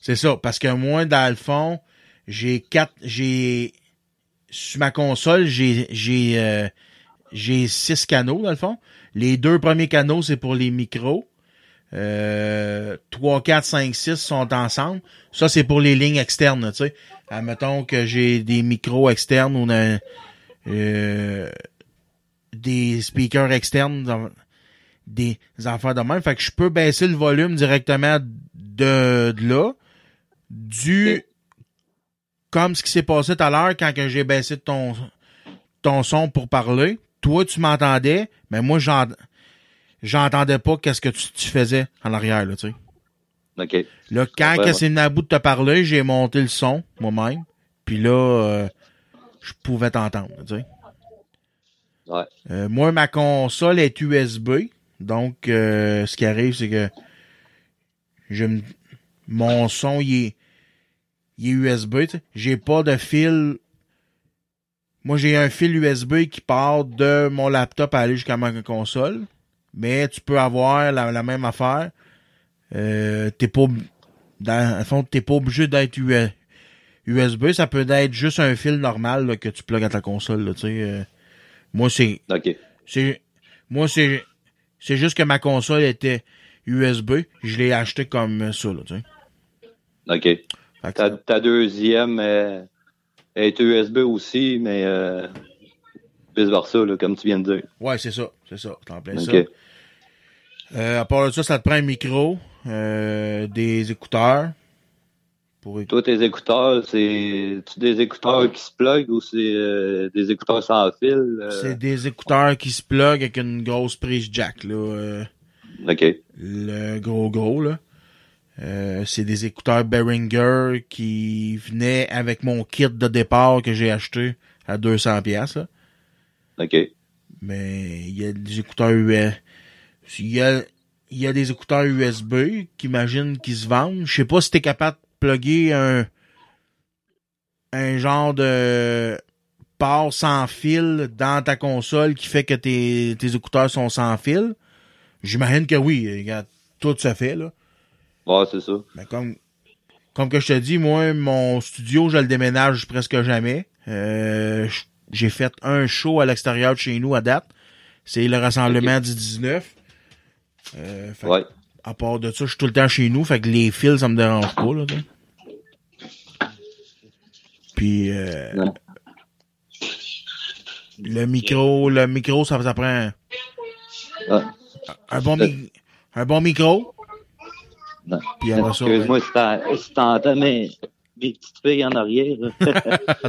C'est ça, parce que moi, dans le fond, j'ai quatre, j'ai, sur ma console, j'ai, j'ai, euh, j'ai six canaux, dans le fond. Les deux premiers canaux, c'est pour les micros. Euh, 3, 4, 5, 6 sont ensemble. Ça, c'est pour les lignes externes, tu sais. Admettons que j'ai des micros externes ou euh, des speakers externes, des affaires de même. Fait que je peux baisser le volume directement de, là, du, comme ce qui s'est passé tout à l'heure quand j'ai baissé ton, ton son pour parler. Toi, tu m'entendais, mais moi, j'en- j'entendais pas qu'est-ce que tu, tu faisais en arrière, là, tu sais. OK. Là, quand que c'est venu à bout de te parler, j'ai monté le son, moi-même. Puis là, euh, je pouvais t'entendre, tu sais. Ouais. Euh, moi, ma console est USB. Donc, euh, ce qui arrive, c'est que je me- mon son, il est, il est USB. tu sais. J'ai pas de fil. Moi, j'ai un fil USB qui part de mon laptop à aller jusqu'à ma console. Mais tu peux avoir la, la même affaire. Euh, t'es pas, dans le fond, t'es pas obligé d'être USB. Ça peut être juste un fil normal là, que tu plugues à ta console. Là. Euh, moi, c'est moi c'est c'est juste que ma console était USB, je l'ai acheté comme ça là, tu sais. OK. Ta, deuxième euh, est USB aussi, mais euh, vice-versa, là, comme tu viens de dire. ouais, c'est ça, c'est ça, t'en plein ça. Euh, à part de ça, ça te prend un micro, euh, des écouteurs pour Toi, tes écouteurs, c'est des écouteurs qui se plug ou c'est euh, des écouteurs sans fil? euh? c'est des écouteurs qui se plug avec une grosse prise jack là, euh, OK. le gros gros là. Euh, c'est des écouteurs Behringer qui venaient avec mon kit de départ que j'ai acheté à 200 pièces. OK. Mais il y a des écouteurs. Il y a, il y a des écouteurs USB qu'imagine qui se vendent. Je sais pas si t'es capable de plugger un, un genre de port sans fil dans ta console qui fait que tes, tes écouteurs sont sans fil. J'imagine que oui. Regarde, tout se fait, là. Ouais, c'est ça. Mais comme, comme que je te dis, moi, mon studio, je le déménage presque jamais. Euh, j'ai fait un show à l'extérieur de chez nous à date. C'est le rassemblement du 19. Euh, fait que, Ouais. À part de ça, je suis tout le temps chez nous. Fait que les fils, ça me dérange pas, là. Puis, euh, le micro, le micro, ça, ça prend Ah, un bon, mi- un bon micro? non. Puis après ça, ben, Excuse-moi si t'en- si t'entends mes, mes petites filles en arrière. là.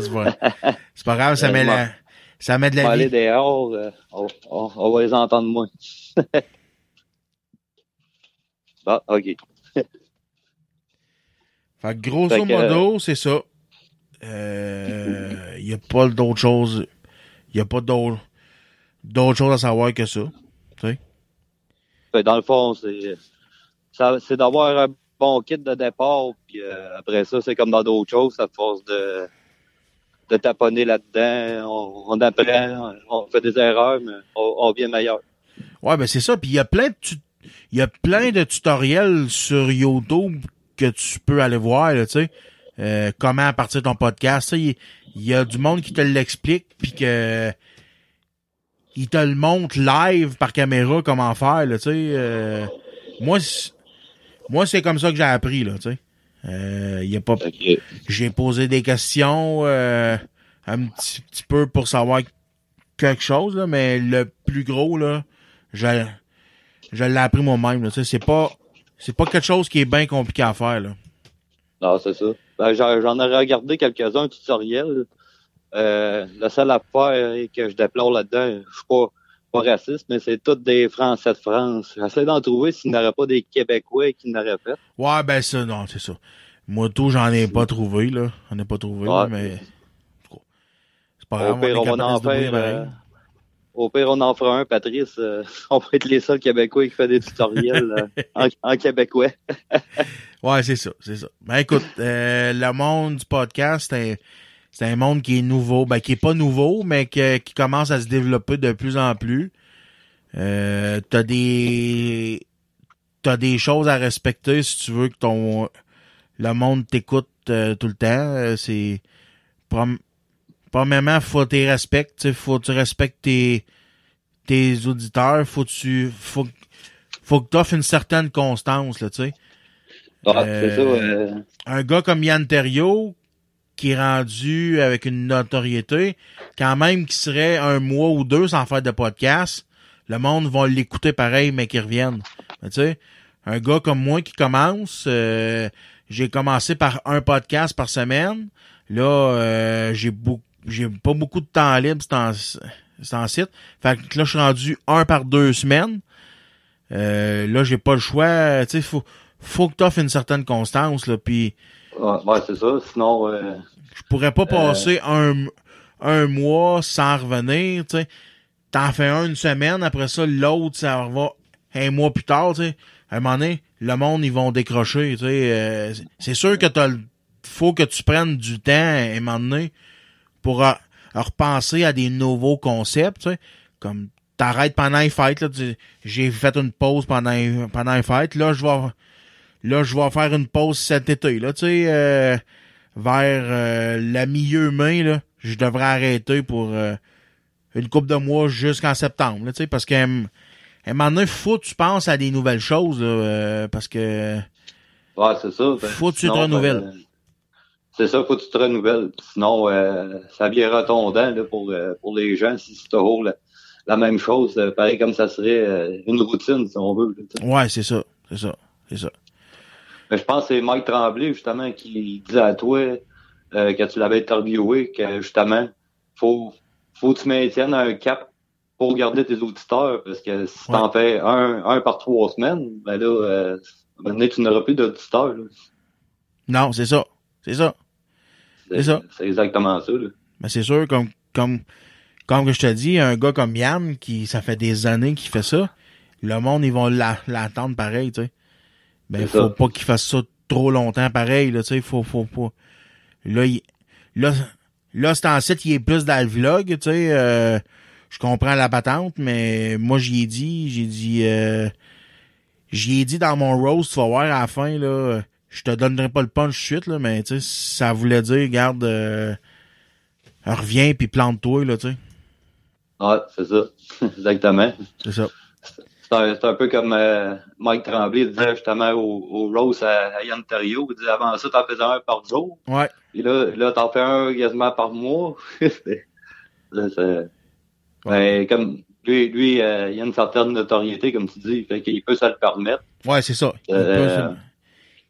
c'est pas, grave, ça Euh, met la, ça met de On va la aller vie. dehors, euh, on, on- on va les entendre moins. bon, OK. Fait que grosso Fait que, euh, modo, c'est ça. Euh, y a pas d'autre chose. Y a pas d'autre, d'autre chose à savoir que ça. Fait, dans le fond, c'est ça- c'est d'avoir un bon kit de départ, puis euh, après ça, c'est comme dans d'autres choses, à force de, de taponner là-dedans, on, on apprend, on fait des erreurs, mais on, on devient meilleur. Ouais, ben c'est ça. Puis il y a plein de tu- il y a plein de tutoriels sur YouTube que tu peux aller voir, tu sais. Euh, comment partir ton podcast. Il y, a du monde qui te l'explique, puis que il te le montre live par caméra comment faire, là, tu sais. Euh, moi, moi, c'est comme ça que j'ai appris, là, tu sais. Euh, y a pas... J'ai posé des questions euh, un petit, petit, peu pour savoir quelque chose, là, mais le plus gros, là, je, je l'ai appris moi-même. C'est pas c'est pas quelque chose qui est bien compliqué à faire. Là. Non, c'est ça. Ben, j'en ai regardé quelques-uns tutoriels. Euh, la seule affaire que je déplore là-dedans, je suis pas, pas raciste, mais c'est toutes des Français de France. J'essaie d'en trouver s'il n'y aurait pas des Québécois qui n'auraient fait. Ouais, ben ça, non, c'est ça. Moi, tout, j'en ai pas trouvé, là. J'en ai pas trouvé, ouais, mais... C'est pas grave, on, on va en faire... Au pire, on en fera un, Patrice. Euh, on va être les seuls Québécois qui font des tutoriels euh, en, québécois. ouais, c'est ça, c'est ça. Ben écoute, euh, le monde du podcast, c'est un, monde qui est nouveau, ben qui est pas nouveau, mais qui commence à se développer de plus en plus. Euh, t'as des t'as des choses à respecter si tu veux que ton le monde t'écoute tout le temps. c'est premièrement, faut que tu respectes, faut que tu respectes tes, tes auditeurs, faut que tu, faut, faut que tu offres une certaine constance, là, tu sais. Ah, euh, un gars comme Yann Terrio, qui est rendu avec une notoriété, quand même qui serait un mois ou deux sans faire de podcast, le monde va l'écouter pareil, mais qui revienne. Tu sais, un gars comme moi qui commence, euh, j'ai commencé par un podcast par semaine. Là, euh, j'ai beaucoup j'ai pas beaucoup de temps libre c'est en, site. Fait que là, je suis rendu un par deux semaines. Euh, là, j'ai pas le choix. Tu sais, faut, faut que tu offres une certaine constance, là, puis... Ouais, c'est ça. Sinon... Euh, je pourrais pas passer un, un mois sans revenir, tu sais. T'en fais un une semaine, après ça, l'autre, ça va un mois plus tard, tu sais. À un moment donné, le monde, ils vont décrocher, tu sais. Euh, c'est sûr que t'as faut que tu prennes du temps à un moment donné pour repenser à des nouveaux concepts, tu sais, comme t'arrêtes pendant les fêtes, là, j'ai fait une pause pendant, pendant les fêtes, là, je vais, là, je vais faire une pause cet été, là, tu sais, euh, vers euh, la milieu mai, là, je devrais arrêter pour euh, une couple de mois jusqu'en septembre, là, tu sais, parce qu'à un moment donné, faut que tu penses à des nouvelles choses, là, parce que... Ouais, c'est ça. Ben, faut que tu te renouvelles. C'est ça, faut que tu te renouvelles. Sinon, euh, ça devient retondant là, pour, euh, pour les gens si c'est toujours la, la, même chose. Euh, pareil comme ça serait une routine, si on veut. ouais, c'est ça. C'est ça. C'est ça. Mais je pense que c'est Mike Tremblay, justement, qui disait à toi, que tu l'avais interviewé, que justement, faut, faut que tu maintiennes un cap pour garder tes auditeurs, parce que si t'en fais un, un par trois semaines, ben là, maintenant, tu n'auras plus d'auditeurs. Non, c'est ça. C'est ça. C'est ça. C'est exactement ça. Là. Mais c'est sûr, comme, comme, comme je te dis, un gars comme Yann, qui, ça fait des années qu'il fait ça, le monde, ils vont l'attendre pareil, tu sais. Ben, faut pas qu'il fasse ça trop longtemps pareil, là, tu sais. Faut, faut, faut. Là, il, là, là, c'est en site, il est plus dans le vlog, tu sais. Euh, je comprends la patente, mais moi, j'y ai dit, j'ai dit, euh, j'y ai dit dans mon roast, tu vas voir à la fin, là, je te donnerai pas le punch de suite, là, mais tu sais, ça voulait dire, garde, euh, reviens puis plante-toi, là, tu sais. Ouais, c'est ça. Exactement. C'est ça. C'est un, un, peu comme euh, Mike Tremblay disait justement au, au Rose à, à. Il disait avant ça, t'en faisais un par jour. Ouais. Et là, là t'en fais un quasiment par mois. c'est... Ouais. Mais comme lui, lui euh, il a une certaine notoriété, comme tu dis, fait qu'il peut se le permettre. Ouais, c'est ça. Il euh,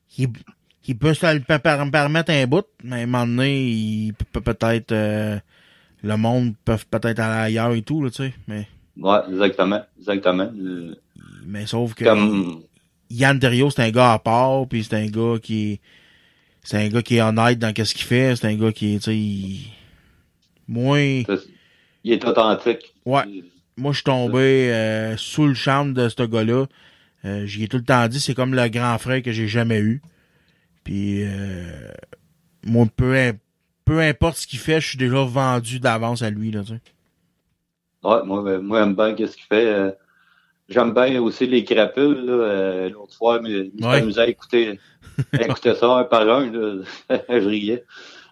qui, peut se le permettre un bout, mais à un moment donné, il peut peut-être euh, le monde peut peut-être aller ailleurs et tout, là, tu sais. Mais... Ouais, exactement. Exactement. Mais sauf que Yann Derio, c'est un gars à part, puis c'est un gars qui c'est un gars qui est honnête dans qu'est-ce qu'il fait, c'est un gars qui est, tu sais, moins... Il est authentique. Ouais. Moi, je suis tombé euh, sous le charme de ce gars-là. Euh, J'y ai tout le temps dit, c'est comme le grand frère que j'ai jamais eu. Puis euh, moi, peu, peu importe ce qu'il fait, je suis déjà vendu d'avance à lui, là, tu sais. Ouais, moi, ben, moi j'aime bien qu'est-ce qu'il fait. Euh, j'aime bien aussi les crapules. là. Euh, L'autre fois, mais à écouter, à écouter ça un par un. Là. je riais.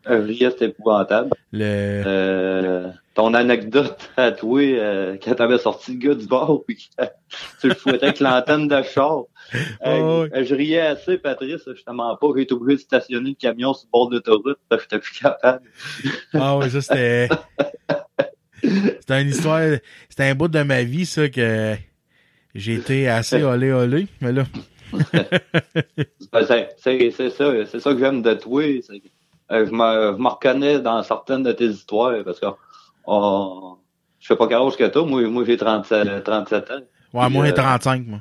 Je riais, c'était épouvantable. Le... Euh, ton anecdote à toi, euh, quand t'avais sorti le gars du bar, puis tu le fouettais avec l'antenne de char. Euh. Je riais assez, Patrice, justement pas. J'ai été obligé de stationner le camion sur le bord de l'autoroute parce que j'étais plus capable. Ah oui, ça c'était. C'était une histoire. C'était un bout de ma vie, ça, que j'ai été assez olé olé. Mais là. Ben, c'est ça, c'est ça que j'aime de toi. Euh, je, me, je me reconnais dans certaines de tes histoires parce que on, je sais pas quel âge que t'as, moi, moi j'ai 37, 37 ans. Ouais, moi, j'ai euh, 35, moi.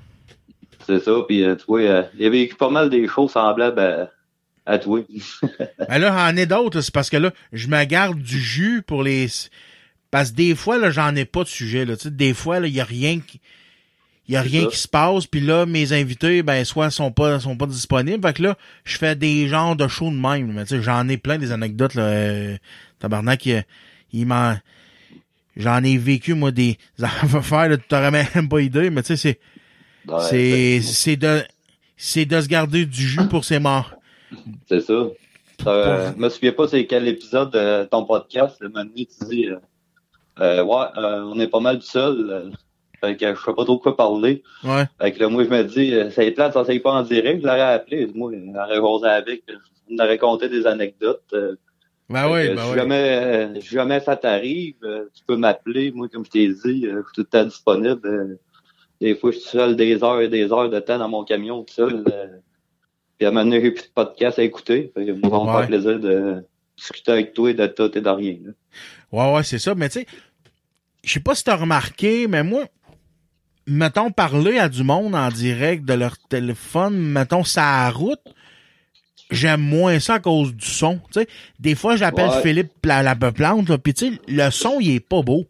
C'est ça, puis euh, tu vois, euh, il y avait pas mal des choses semblables à, à toi. Mais là, j'en ai d'autres, c'est parce que là, je me garde du jus pour les. Parce que des fois, là, j'en ai pas de sujet, là. Tu sais, des fois, là, il y a rien qui. Il y a rien ça. qui se passe, puis là, mes invités, ben, soit sont pas, sont pas disponibles. Fait que là, je fais des genres de shows de même. Mais tu sais, j'en ai plein des anecdotes, là. Euh, tabarnak, il, il m'en. J'en ai vécu, moi, des affaires, là, t'aurais même pas idée, mais tu sais, c'est. Ouais, c'est, c'est de, c'est de se garder du jus pour ses morts. C'est ça. Euh, je me souviens pas c'est quel épisode de ton podcast. Le moment donné, tu dis euh, euh, Ouais, euh, on est pas mal seul. Fait que je sais pas trop quoi parler. Ouais. Fait que là, moi, je me dis, euh, c'est plate, ça s'est pas en direct, je l'aurais appelé. Moi, je l'aurais jasé avec, je m'aurais raconté des anecdotes. euh, Ben oui, ben si, oui. jamais, euh, si jamais ça t'arrive, euh, tu peux m'appeler. Moi, comme je t'ai dit, je suis tout le temps disponible. des fois, je suis seul des heures et des heures de temps dans mon camion, tout seul. puis à un moment donné, j'ai plus de podcast à écouter. Fait que moi, ça me Ouais. plaisir de discuter avec toi de tout et de rien. là. Ouais, ouais, c'est ça. Mais tu sais, je sais pas si t'as remarqué, mais moi, mettons, parler à du monde en direct de leur téléphone, mettons, ça route, j'aime moins ça à cause du son. Des fois, j'appelle Ouais. Philippe la, la plante, là, pis tu sais, le son, il est pas beau.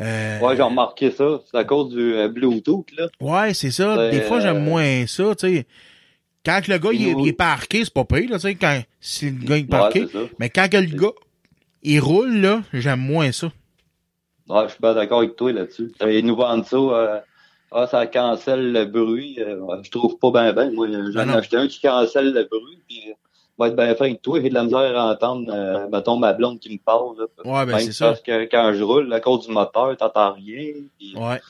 Euh, Ouais, j'ai remarqué ça. C'est à cause du euh, Bluetooth, là. Ouais, c'est ça. Des fois, j'aime euh, moins ça, tu sais. Quand le gars, il, est- nous- il est parqué, c'est pas pire, là, tu sais, quand, si le gars est parqué. Ouais, mais quand que le gars, il roule, là, j'aime moins ça. Ouais, je suis pas d'accord avec toi là-dessus. Ils nous vendent ça. Ah, ça cancelle le bruit. euh, je trouve pas bien ben. Moi, j'en Ben ai acheté un qui cancelle le bruit. Puis, euh, va être bien fin avec toi. J'ai de la misère à entendre, euh, mettons, ma blonde qui me parle. Là, Ouais, ben, c'est ça. Parce que quand je roule, à cause du moteur, t'entends rien. Ouais,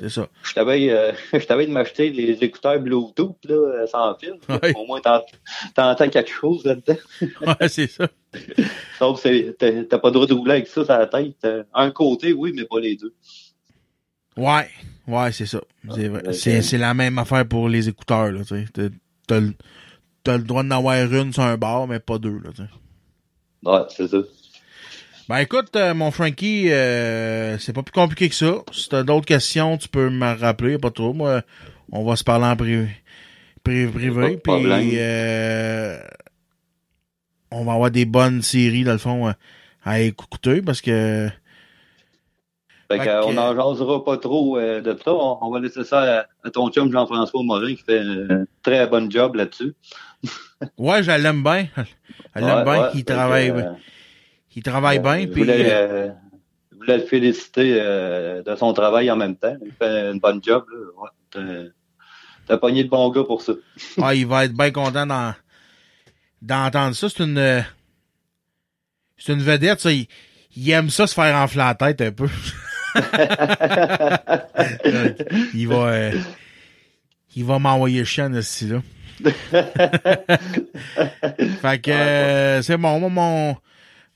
c'est ça. je t'avais, euh, je t'avais de m'acheter les écouteurs Bluetooth, là, sans fil. Ouais. Au moins, t'ent- t'entends quelque chose là-dedans. Ouais, c'est ça. Sauf que t'as pas le droit de rouler avec ça sur la tête. Un côté, oui, mais pas les deux. Ouais, ouais, c'est ça. C'est vrai. ok. C'est, c'est la même affaire pour les écouteurs, là, tu sais. T'as, t'as le- droit d'en avoir une sur un bar, mais pas deux, là, tu sais. Ouais, c'est ça. Ben écoute, euh, mon Frankie, euh, c'est pas plus compliqué que ça. Si t'as d'autres questions, tu peux me rappeler, pas trop. Moi, on va se parler en privé. Privé, privé. Puis euh, on va avoir des bonnes séries, dans le fond, à, à écouter parce que. Fait Fait que, euh, que- on n'en jasera pas trop euh, de ça. On, on va laisser ça à, à ton chum Jean-François Morin qui fait un très bon job là-dessus. Ouais, je l'aime bien. Je l'aime Ouais, bien. ouais. il que, travaille, euh, il travaille bien. Je voulais, euh, euh, je voulais le féliciter euh, de son travail en même temps. Il fait un bon job. Là. Ouais, t'as- pogné de bons gars pour ça. ah, il va être bien content d'en- d'entendre ça. C'est une, euh, c'est une vedette, ça. Il, il aime ça se faire enfler la tête un peu. il va, euh, il va m'envoyer chien ici là. fait que euh, c'est bon, moi, mon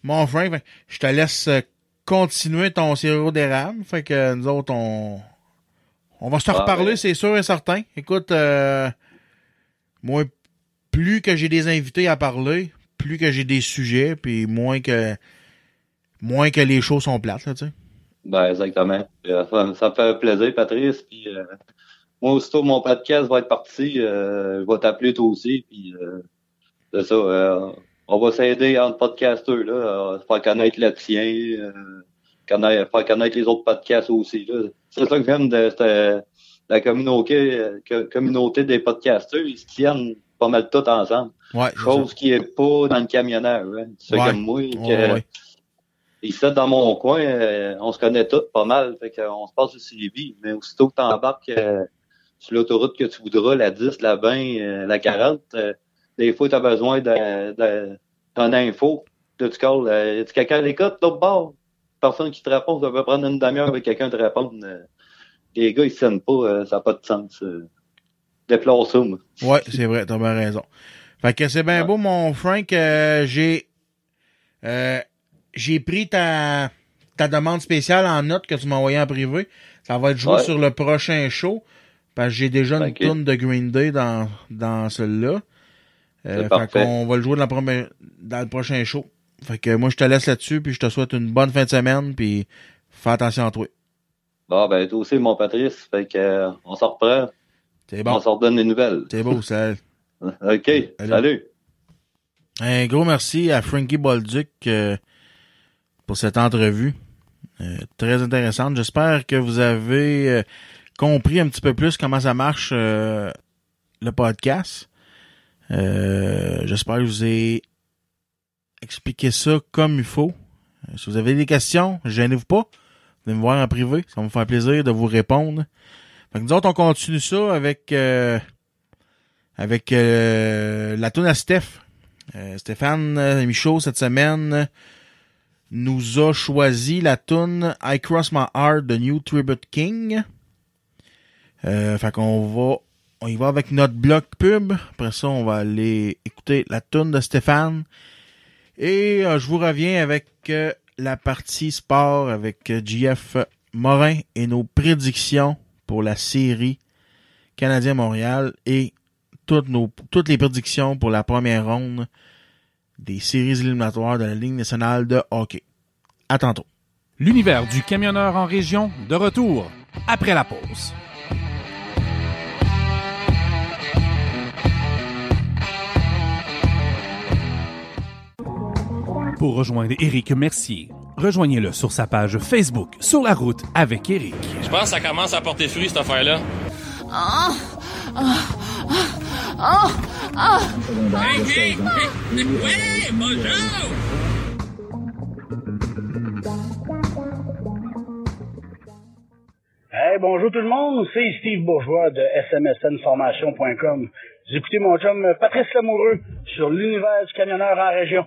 mon fait que je te laisse euh, continuer ton sirop d'érable. Fait que nous autres, on on va se Ah, reparler, c'est sûr et certain. Écoute, euh, moi, plus que j'ai des invités à parler, plus que j'ai des sujets, puis moins que moins que les choses sont plates, là, tu sais. Ben, exactement. Euh, Ça, ça me fait plaisir, Patrice. Puis, euh, moi, aussitôt mon podcast va être parti, euh, je vais t'appeler toi aussi. Puis, euh, c'est ça. euh, on va s'aider entre podcasteurs, là, faire connaître le tien, euh, connaître, faire connaître les autres podcasts aussi. Là. C'est ça que j'aime de, la communauté, euh, communauté des podcasteurs. Ils se tiennent pas mal tous ensemble. Ouais, Chose qui est pas dans le camionneur. Hein. C'est Ouais. comme moi. que- Ouais, ouais. Ici, dans mon coin, euh, on se connaît tous pas mal. Fait qu'on se passe sur Lévis. Mais aussitôt que tu embarques euh, sur l'autoroute que tu voudras, la 10, la 20, euh, la 40, euh, des fois, tu as besoin d'un info. Là, tu calls, euh, y a-tu quelqu'un à l'écoute, d'autre bord? Personne qui te répond, ça peut prendre une demi-heure avec quelqu'un te répondre. euh, les gars, ils se tiennent pas, euh, ça n'a pas de sens. Euh. Déplore ça, moi. Ouais, c'est vrai, t'as bien raison. Fait que c'est bien Ouais. beau, mon Frank. euh, j'ai euh, j'ai pris ta, ta demande spéciale en note que tu m'as envoyée en privé. Ça va être joué Ouais. sur le prochain show. Parce que j'ai déjà une tourne de Green Day dans, dans celui-là. Euh, fait qu'on va le jouer dans, la première- dans le prochain show. Fait que moi, je te laisse là-dessus, puis je te souhaite une bonne fin de semaine, puis fais attention à toi. Bon, ben, toi aussi, mon Patrice. Fait que, euh, on s'en reprend. C'est On bon. s'en redonne des nouvelles. C'est beau, ça. OK. Salut. Un gros merci à Frankie Bolduc euh, pour cette entrevue. Euh, très intéressante. J'espère que vous avez euh, compris un petit peu plus comment ça marche euh, le podcast. Euh, J'espère que je vous ai expliqué ça comme il faut. Euh, Si vous avez des questions, gênez-vous pas. Venez me voir en privé. Ça va me faire plaisir de vous répondre. Fait que nous autres, on continue ça avec euh, avec la tune à Steph. Stéphane Michaud, cette semaine, nous a choisi la tune I Cross My Heart de New Tribute King. Euh, fait qu'on va, on y va avec notre bloc pub. Après ça, on va aller écouter la tune de Stéphane. Et euh, je vous reviens avec euh, la partie sport avec JF Morin et nos prédictions pour la série Canadien-Montréal et toutes nos toutes les prédictions pour la première ronde des séries éliminatoires de la Ligue nationale de hockey. À tantôt. L'univers du camionneur en région, de retour après la pause. Pour rejoindre Éric Mercier, rejoignez-le sur sa page Facebook Sur la route avec Éric. Je pense que ça commence à porter fruit, cette affaire-là. Hey, hey, hey! Bonjour! Hey, bonjour tout le monde, c'est Steve Bourgeois de smsnformation.com. Vous écoutez mon chum Patrice Lamoureux sur l'univers du camionneur en région.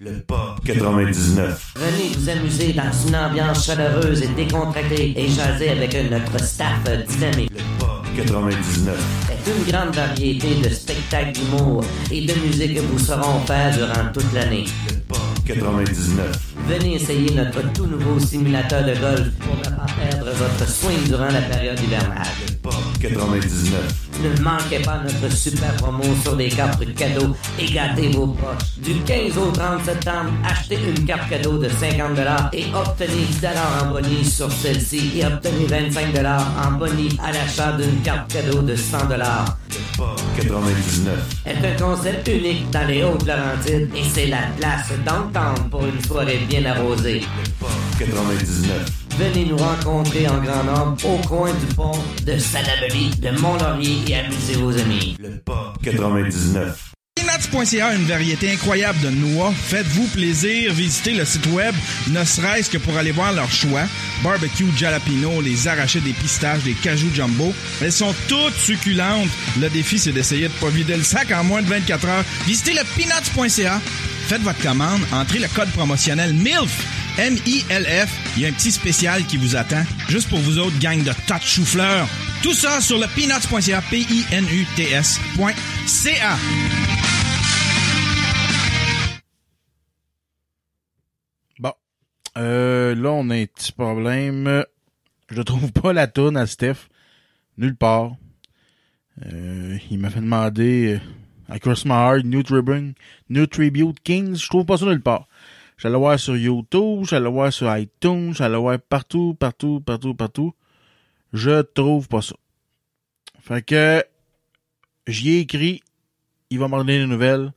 Le Pop 99. Venez vous amuser dans une ambiance chaleureuse et décontractée et jaser avec notre staff dynamique. Le Pop 99. C'est une grande variété de spectacles d'humour et de musique que vous saurons faire durant toute l'année. Le Pop 99. Venez essayer notre tout nouveau simulateur de golf pour ne pas perdre votre swing durant la période hivernale. Le Pop 99. Ne manquez pas notre super promo sur les cartes cadeaux et gâtez vos poches. Du 15 au 30 septembre, achetez une carte cadeau de 50 et obtenez 10 en bonus sur celle-ci et obtenez 25 en bonus à l'achat d'une carte cadeau de 100 Le Pop 99. est un concept unique dans les Hautes-Laurentides et c'est la place pour une soirée bien arrosée. Le Pop 99. Venez nous rencontrer en grand nombre au coin du pont de Salaberry, de Mont-Laurier et amusez vos amis. Le Pop 99. Peanuts.ca, une variété incroyable de noix. Faites-vous plaisir, visitez le site web, ne serait-ce que pour aller voir leur choix. Barbecue, jalapeno, les arrachés des pistaches, des cajou jumbo. Elles sont toutes succulentes. Le défi, c'est d'essayer de pas vider le sac en moins de 24 heures. Visitez le peanuts.ca. Faites votre commande, entrez le code promotionnel MILF. M-I-L-F. Il y a un petit spécial qui vous attend, juste pour vous autres, gang de tas de chou-fleurs. Tout ça sur le peanuts.ca, P-I-N-U-T-S.ca. Euh, là, on a un petit problème. Je trouve pas la toune à Steph. Nulle part. Euh, il m'a fait demander euh, à Chris Heart, New Tribune, New Tribute Kings. Je trouve pas ça nulle part. J'allais voir sur YouTube, j'allais voir sur iTunes, j'allais voir partout, partout, partout, partout. Je trouve pas ça. Fait que j'y ai écrit. Il va m'en donner des nouvelles.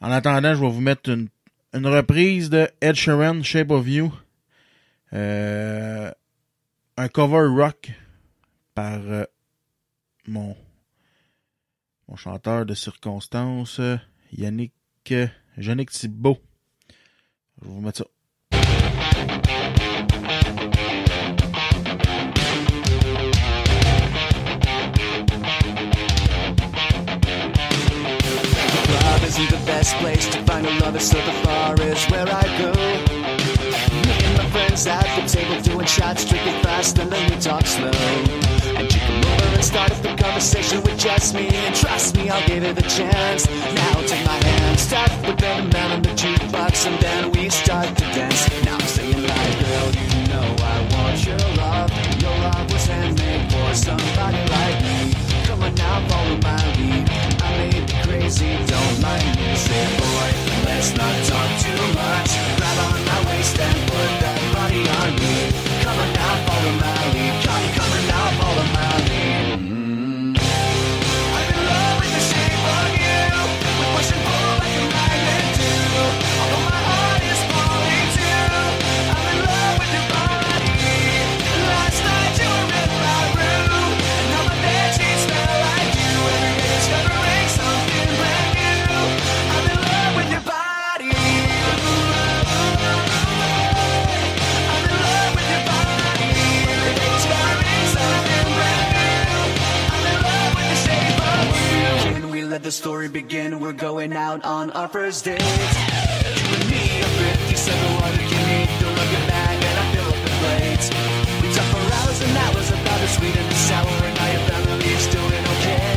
En attendant, je vais vous mettre une une reprise de Ed Sheeran, Shape of You. Euh, un cover rock par euh, mon, mon chanteur de circonstance, Yannick, euh, Yannick Thibault. Je vais vous mettre ça. best place to find a lover, so the bar is where I go. Me and my friends at the table doing shots, drinking fast, and then we talk slow. And you come over and start up the conversation with just me, and trust me, I'll give it a chance. Now take my hand, start with the man on the jukebox, and then we start to dance. Now I'm singing like, girl, you know I want your love. Your love was handmade for somebody like me. Come on now, follow my lead. I may be crazy, don't mind me. Let's not talk too much. Grab on my waist and put let the story begin. We're going out on our first date. You and me are 57 water can eat. Throw up your bag and I fill up the plates. We talk for hours and hours about the sweet and the sour, and I apparently is doing okay.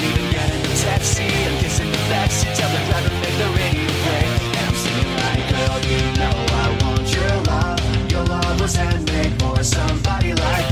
We even yet in the taxi, I'm kissing the facts. You tell the driver make the radio play, and I'm singing like, girl, you know I want your love. Your love was handmade for somebody like.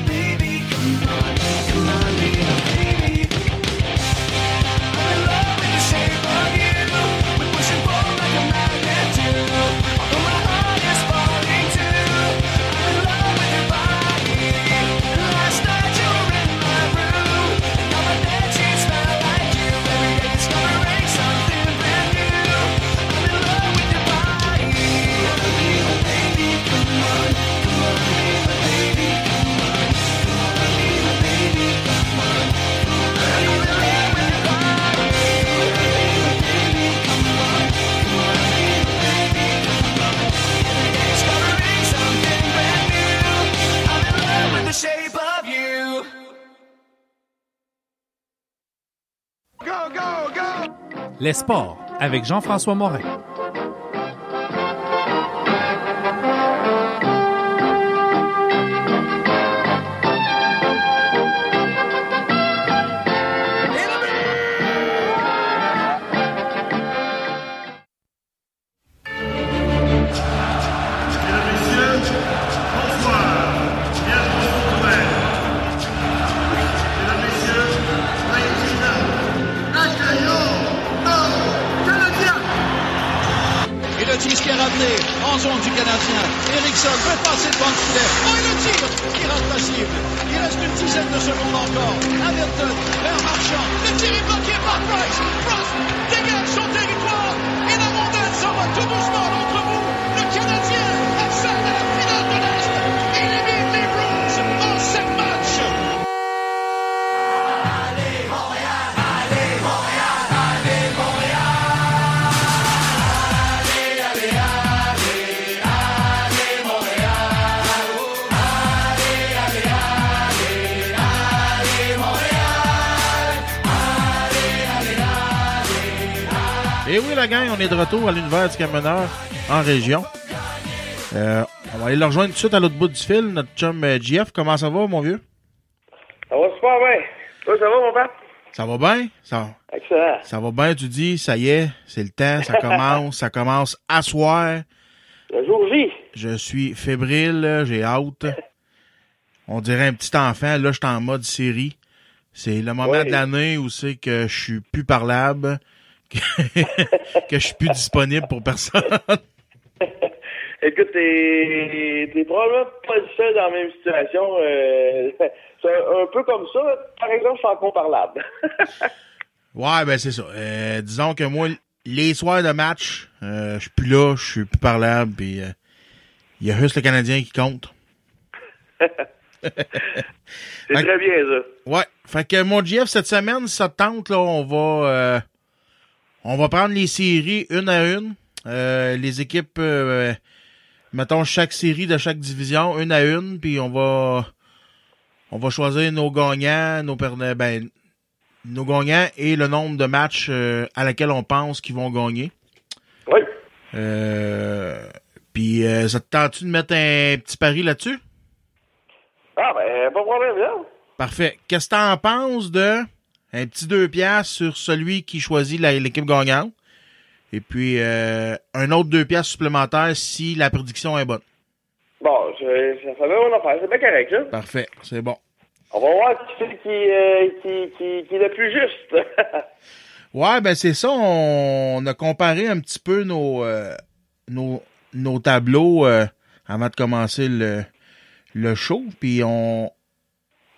baby, come on. Les sports avec Jean-François Morin. À l'univers du camionneur en région. Euh, on va aller le rejoindre tout de suite à l'autre bout du fil, notre chum euh, JF. Comment ça va, mon vieux? Ça va super bien. Toi, ça va, mon père? Ça va bien? Ça, Excellent. ça va bien, tu dis, ça y est, c'est le temps, ça commence, ça commence à soir. Le jour J. Je suis fébrile, j'ai hâte. On dirait un petit enfant, là, je suis en mode série. C'est le moment de l'année où c'est que je suis plus parlable, que, que je suis plus disponible pour personne. Écoute, t'es, t'es probablement pas le seul dans la même situation. euh, c'est un, un peu comme ça. Par exemple, je suis encore parlable. Ouais, ben c'est ça. Euh, disons que moi, les soirs de match, euh, je suis plus là, je suis plus parlable, puis euh, il y a juste le Canadien qui compte. c'est très bien, ça. Ouais. Fait que mon GF, cette semaine, ça te tente, là, on va on va prendre les séries une à une. Euh, les équipes euh, mettons chaque série de chaque division, une à une, puis on va on va choisir nos gagnants, nos perdants, ben nos gagnants et le nombre de matchs euh, à laquelle on pense qu'ils vont gagner. Oui. Euh, puis euh, ça te tente-tu de mettre un petit pari là-dessus? Ah, ben, pas de problème, là. Parfait. Qu'est-ce que t'en penses de un petit deux piastres sur celui qui choisit l'équipe gagnante? Et puis euh, un autre deux piastres supplémentaire si la prédiction est bonne. Bon, je, ça fait bien mon affaire. C'est bien correct, ça. Parfait, c'est bon. On va voir qui qui, euh, qui, qui, qui est le plus juste. Ouais, ben c'est ça. On, on a comparé un petit peu nos euh, nos, nos tableaux euh, avant de commencer le, le show. Puis on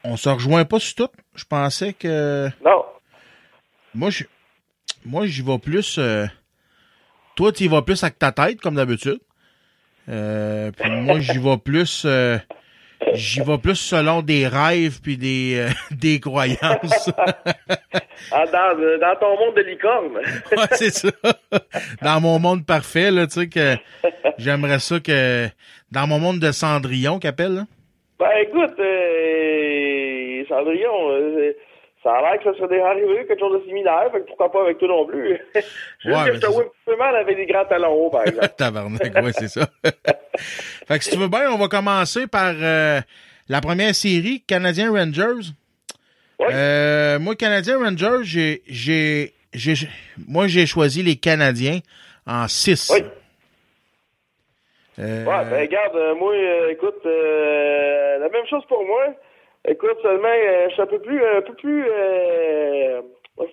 on se rejoint pas sur tout. Je pensais que. Non. Moi, je moi j'y vais plus. euh, toi, tu y vas plus avec ta tête, comme d'habitude. Euh, puis moi, j'y vais plus. euh, j'y vais plus selon des rêves puis des euh, des croyances. Ah, dans, dans ton monde de licorne. ouais, c'est ça. Dans mon monde parfait, là, tu sais que j'aimerais ça que dans mon monde de Cendrillon qu'appelle. Ben écoute, euh, Cendrillon, euh, ça a l'air que ça serait déjà arrivé, quelque chose de similaire, fait que pourquoi pas avec toi non plus. Juste Ouais, que je te vois un petit peu mal avec des grands talons hauts, par exemple. Tabarnak, ouais, c'est ça. fait que si tu veux bien, on va commencer par euh, la première série, Canadien Rangers. Euh, moi, Canadien Rangers, j'ai, j'ai, j'ai, moi, j'ai choisi les Canadiens en 6. Euh, Ouais, ben regarde, moi, écoute, la même chose pour moi. Écoute, seulement, euh, je suis un peu plus, un peu plus, euh,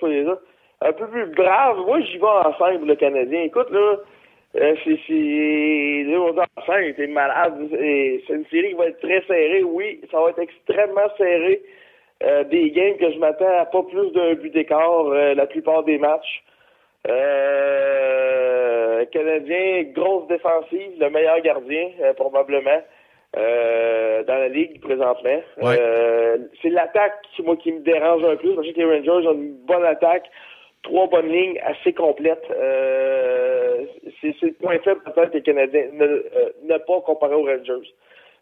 dire? Un peu plus brave. Moi, j'y vais en simple, le Canadien. Écoute, là, euh, c'est, c'est, on dit en t'es malade. C'est une série qui va être très serrée, oui. Ça va être extrêmement serré. Euh, des games que je m'attends à pas plus d'un but d'écart euh, la plupart des matchs. Euh, Canadien, grosse défensive, le meilleur gardien, probablement, euh, dans la ligue présentement. Ouais. Euh, c'est l'attaque qui, moi, qui me dérange un peu, parce que les Rangers ont une bonne attaque, trois bonnes lignes assez complètes. Euh, c'est, le point faible peut-être des Canadiens, ne, euh, ne pas comparer aux Rangers.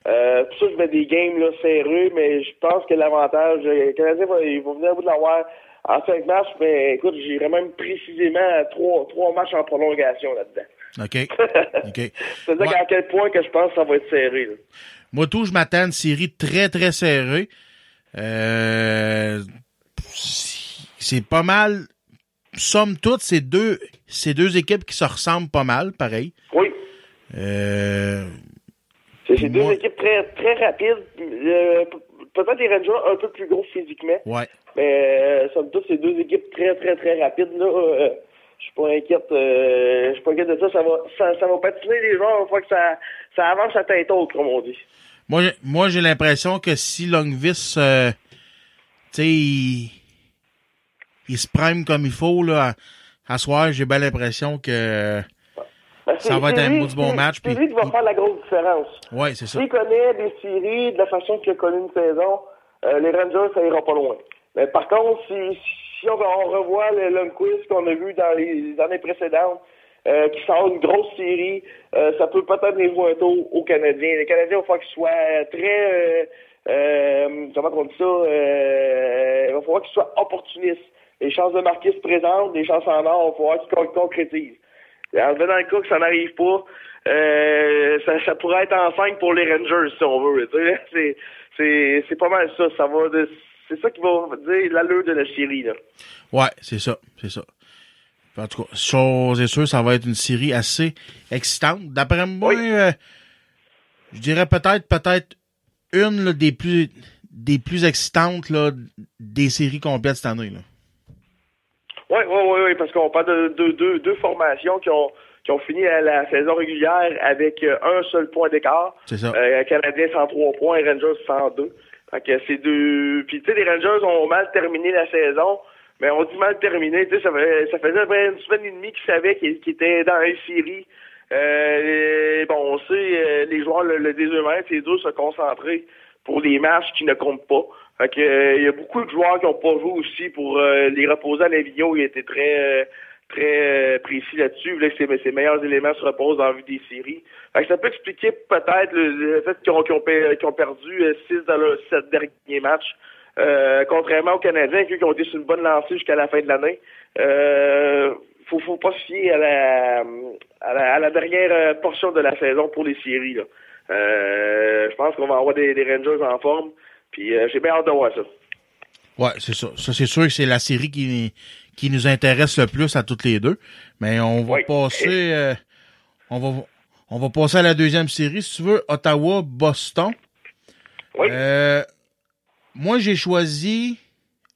Euh, pour ça, je mets des games là, serrés, mais je pense que l'avantage, euh, les Canadiens vont, ils vont venir à bout de l'avoir en cinq matchs, mais écoute, j'irais même précisément à trois, trois matchs en prolongation là-dedans. OK. C'est-à-dire à quel point que je pense que ça va être serré. Là. Moi, tout, je m'attends à une série très, très serrée. Euh, c'est pas mal. Somme toute, c'est deux, c'est deux équipes qui se ressemblent pas mal, pareil. Oui. Euh, C'est deux équipes très, très rapides. Euh, pe- Peut-être les Rangers un peu plus gros physiquement. ouais. Mais euh, somme toute, c'est deux équipes très, très, très rapides. Là. Je suis pas inquiète. euh, je suis pas inquiète de ça. Ça va, ça, ça va patiner les joueurs une fois que ça, ça avance à tête haute, comme on dit. Moi, j'ai- moi, j'ai l'impression que si Longvis, euh, tu sais, il, il se prime comme il faut, là, à, à soir, j'ai bien l'impression que Ben, ça va être un lui- bon match. C'est lui qui va faire la grosse différence. ouais, c'est ça. S'il connaît des séries de la façon qu'il a connu une saison, euh, les Rangers, ça ira pas loin. Mais par contre, si, si on, on revoit le Lundqvist qu'on a vu dans les années précédentes, euh, qui sort une grosse série, euh, ça peut peut-être les jouer un tour aux Canadiens. Les Canadiens, il falloir qu'ils soient très... Euh, comment on dit ça? Il va falloir qu'ils soient opportunistes. les chances de marquer se présentent, les chances en or, on va voir qui con- concrétise. Et en dans le cas que ça n'arrive pas, ça, ça pourrait être en 5 pour les Rangers, si on veut. c'est pas mal ça. Ça va de, c'est ça qui va dire l'allure de la série, là. Ouais, c'est ça, c'est ça. En tout cas, chose est sûre, ça va être une série assez excitante. D'après moi, euh, je dirais peut-être, peut-être une là, des plus des plus excitantes là, des séries complètes cette année. Là. Oui, oui, oui, oui, parce qu'on parle de deux, deux, deux formations qui ont, qui ont fini la, la saison régulière avec euh, un seul point d'écart. C'est ça. Euh, Canadien 103 points, Rangers 102. Fait que c'est deux. Puis tu sais, les Rangers ont mal terminé la saison, mais on dit mal terminé. Tu sais, ça, ça faisait une semaine et demie qu'ils savaient qu'ils étaient dans une série. Euh, bon, on sait, euh, les joueurs le, le disent eux-mêmes, c'est dur de se concentrer pour des matchs qui ne comptent pas. Fait que, euh, il y a beaucoup de joueurs qui n'ont pas joué aussi pour euh, les reposer à Navigno. Il était très très euh, précis là-dessus. Ses meilleurs éléments se reposent la vue des séries. Ça peut expliquer peut-être le, fait qu'ils ont, perdu euh, six dans leurs sept derniers matchs. Euh, contrairement aux Canadiens, qui ont été sur une bonne lancée jusqu'à la fin de l'année. Euh, faut, faut pas se fier à la, dernière euh, portion de la saison pour les séries. Là. Euh, je pense qu'on va avoir des, Rangers en forme. Puis euh, j'ai bien hâte de voir ça. Ouais, c'est. Ça, c'est sûr que c'est la série qui, qui nous intéresse le plus à toutes les deux. Mais on va Oui. passer euh, on va on va passer à la deuxième série, si tu veux, Ottawa-Boston. Euh, moi, j'ai choisi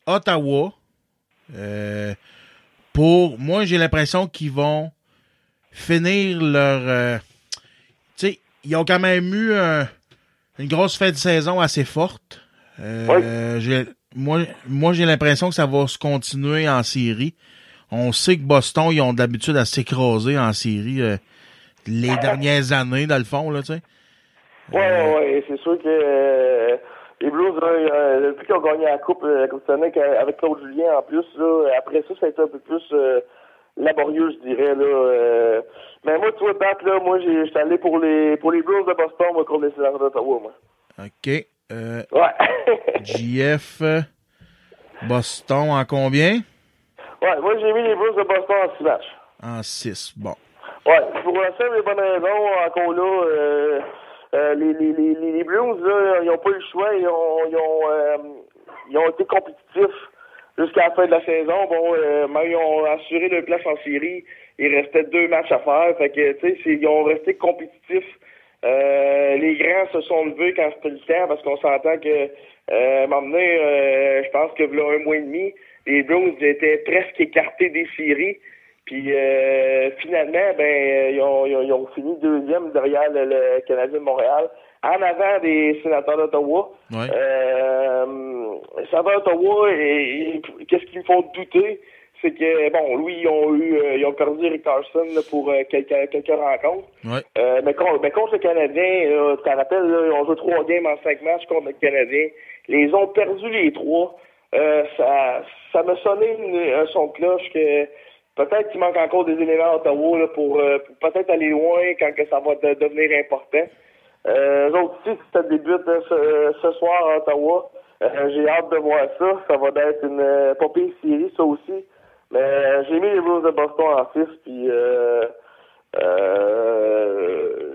Ottawa. Euh, pour moi, j'ai l'impression qu'ils vont finir leur. tu sais, ils ont quand même eu un- une grosse fin de saison assez forte. J'ai- moi, moi, j'ai l'impression que ça va se continuer en série. On sait que Boston, ils ont d'habitude à s'écraser en série euh, les dernières années, dans le fond, là, tu sais. Ouais, ouais, ouais. C'est sûr que euh, les Blues, euh, depuis qu'ils ont gagné la Coupe, euh, la Coupe Stanley, qu'à- avec Claude Julien en plus, là, après ça, ça a été un peu plus euh, laborieux, je dirais. Là, euh. Mais moi, tu vois, Pat, là, moi, j'étais allé pour les pour les Blues de Boston, moi, contre les Sénateurs d'Ottawa, moi. OK. Euh, Ouais. JF, Boston en combien? ouais, moi, j'ai mis les Blues de Boston en six matchs. En 6. Bon. Ouais, pour la simple et bonne raison, encore là, euh, euh, les, les, les, Blues, là, ils n'ont pas eu le choix, ils ont, ils ont, euh, ils ont été compétitifs jusqu'à la fin de la saison. Bon, euh, mais ils ont assuré leur place en série. Il restait deux matchs à faire. Fait que, tu sais, ils ont resté compétitifs. Euh, les grands se sont levés quand c'était le temps parce qu'on s'entend que, euh, à un moment donné, euh, je pense que là, un mois et demi, les Blues étaient presque écartés des séries. Puis euh, finalement, ben euh, ils ont, ils, ont, ils ont fini deuxième derrière le, le Canadien de Montréal, en avant des sénateurs d'Ottawa. Ouais. Euh, les sénateurs d'Ottawa, et- et qu'est-ce qui me font douter, c'est que bon, lui, ils ont eu, euh, ils ont perdu Rick Carson là, pour euh, quelques, quelques rencontres. Ouais. Euh, mais, contre, mais contre le Canadien, tu te rappelles, là, ils ont joué trois games en cinq matchs contre le Canadien. Les ont perdu les trois. Euh, ça, ça m'a sonné une- un son de cloche que peut-être qu'il manque encore des éléments à Ottawa là, pour, euh, pour peut-être aller loin quand que ça va de- devenir important. Euh, eux autres aussi, ça débute euh, ce, ce soir à Ottawa. Euh, j'ai hâte de voir ça. Ça va être une euh, pas pire série, ça aussi. Mais euh, j'ai mis les Blues de Boston en 6, puis euh, euh,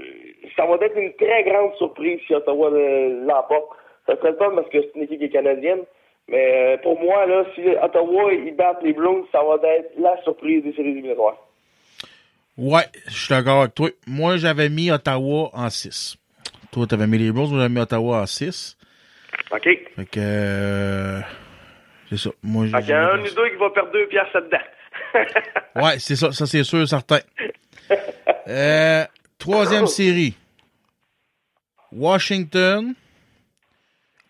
ça va être une très grande surprise si Ottawa euh, l'emporte. Ça serait le fun parce que c'est une équipe qui est canadienne. Mais pour moi, là, si Ottawa ils battent les Blues, ça va être la surprise des séries éliminatoires. Ouais, je suis d'accord avec toi. Moi, j'avais mis Ottawa en 6. Toi, t'avais mis les Blues, moi, j'avais mis Ottawa en 6. OK. Fait que... c'est ça. Moi, qu'il y en a un ou deux qui va perdre deux piastres là-dedans. Ouais, c'est ça. Ça, c'est sûr, certain. Euh, troisième série. Washington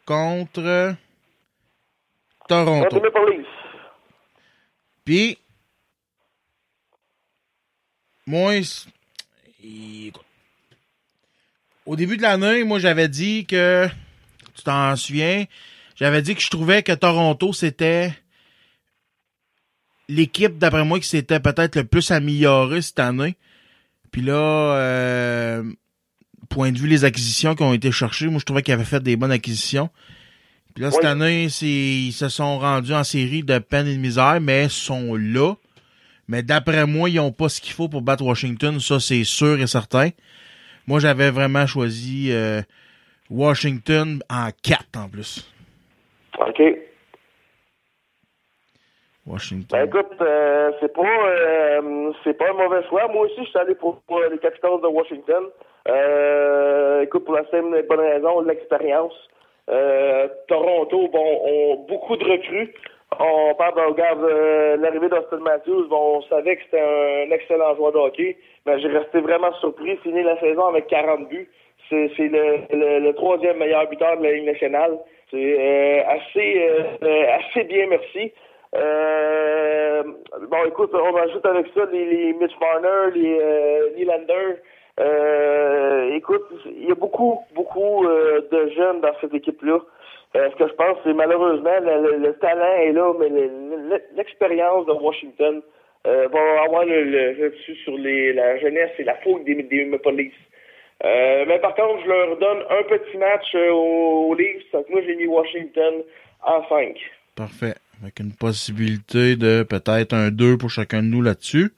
contre Toronto. Puis, moi, au début de l'année, moi, j'avais dit que, tu t'en souviens, j'avais dit que je trouvais que Toronto, c'était l'équipe, d'après moi, qui s'était peut-être le plus améliorée cette année. Puis là, euh, point de vue les acquisitions qui ont été cherchées, moi, je trouvais qu'ils avaient fait des bonnes acquisitions. Puis là, cette Oui. année, ils se sont rendus en série de peine et de misère, mais sont là. Mais d'après moi, ils ont pas ce qu'il faut pour battre Washington. Ça, c'est sûr et certain. Moi, j'avais vraiment choisi euh, Washington en 4 en plus. OK. Washington. Ben écoute, euh, c'est pas euh, c'est pas un mauvais choix. Moi aussi, je suis allé pour, pour les Capitals de Washington. Euh, écoute, pour la simple et bonne raison, l'expérience. Euh, Toronto, bon, ont beaucoup de recrues. On parle de regarde, l'arrivée d'Austin Matthews. Bon, on savait que c'était un excellent joueur de hockey, mais j'ai resté vraiment surpris. Fini la saison avec 40 buts. C'est c'est le, le, le troisième meilleur buteur de la Ligue nationale. C'est euh, assez euh, assez bien, merci. Euh, bon, écoute, on ajoute avec ça les, les Mitch Marner, les euh, Nylander. Euh, écoute, il y a beaucoup, beaucoup euh, de jeunes dans cette équipe-là. Euh, ce que je pense, c'est malheureusement, le, le- le talent est là, mais le- le- l'expérience de Washington va avoir le dessus sur les, la jeunesse et la fougue des, des Maple Leafs. Euh, mais par contre, je leur donne un petit match euh, aux, aux Leafs. Donc moi, j'ai mis Washington en 5. Parfait. Avec une possibilité de peut-être un 2 pour chacun de nous là-dessus.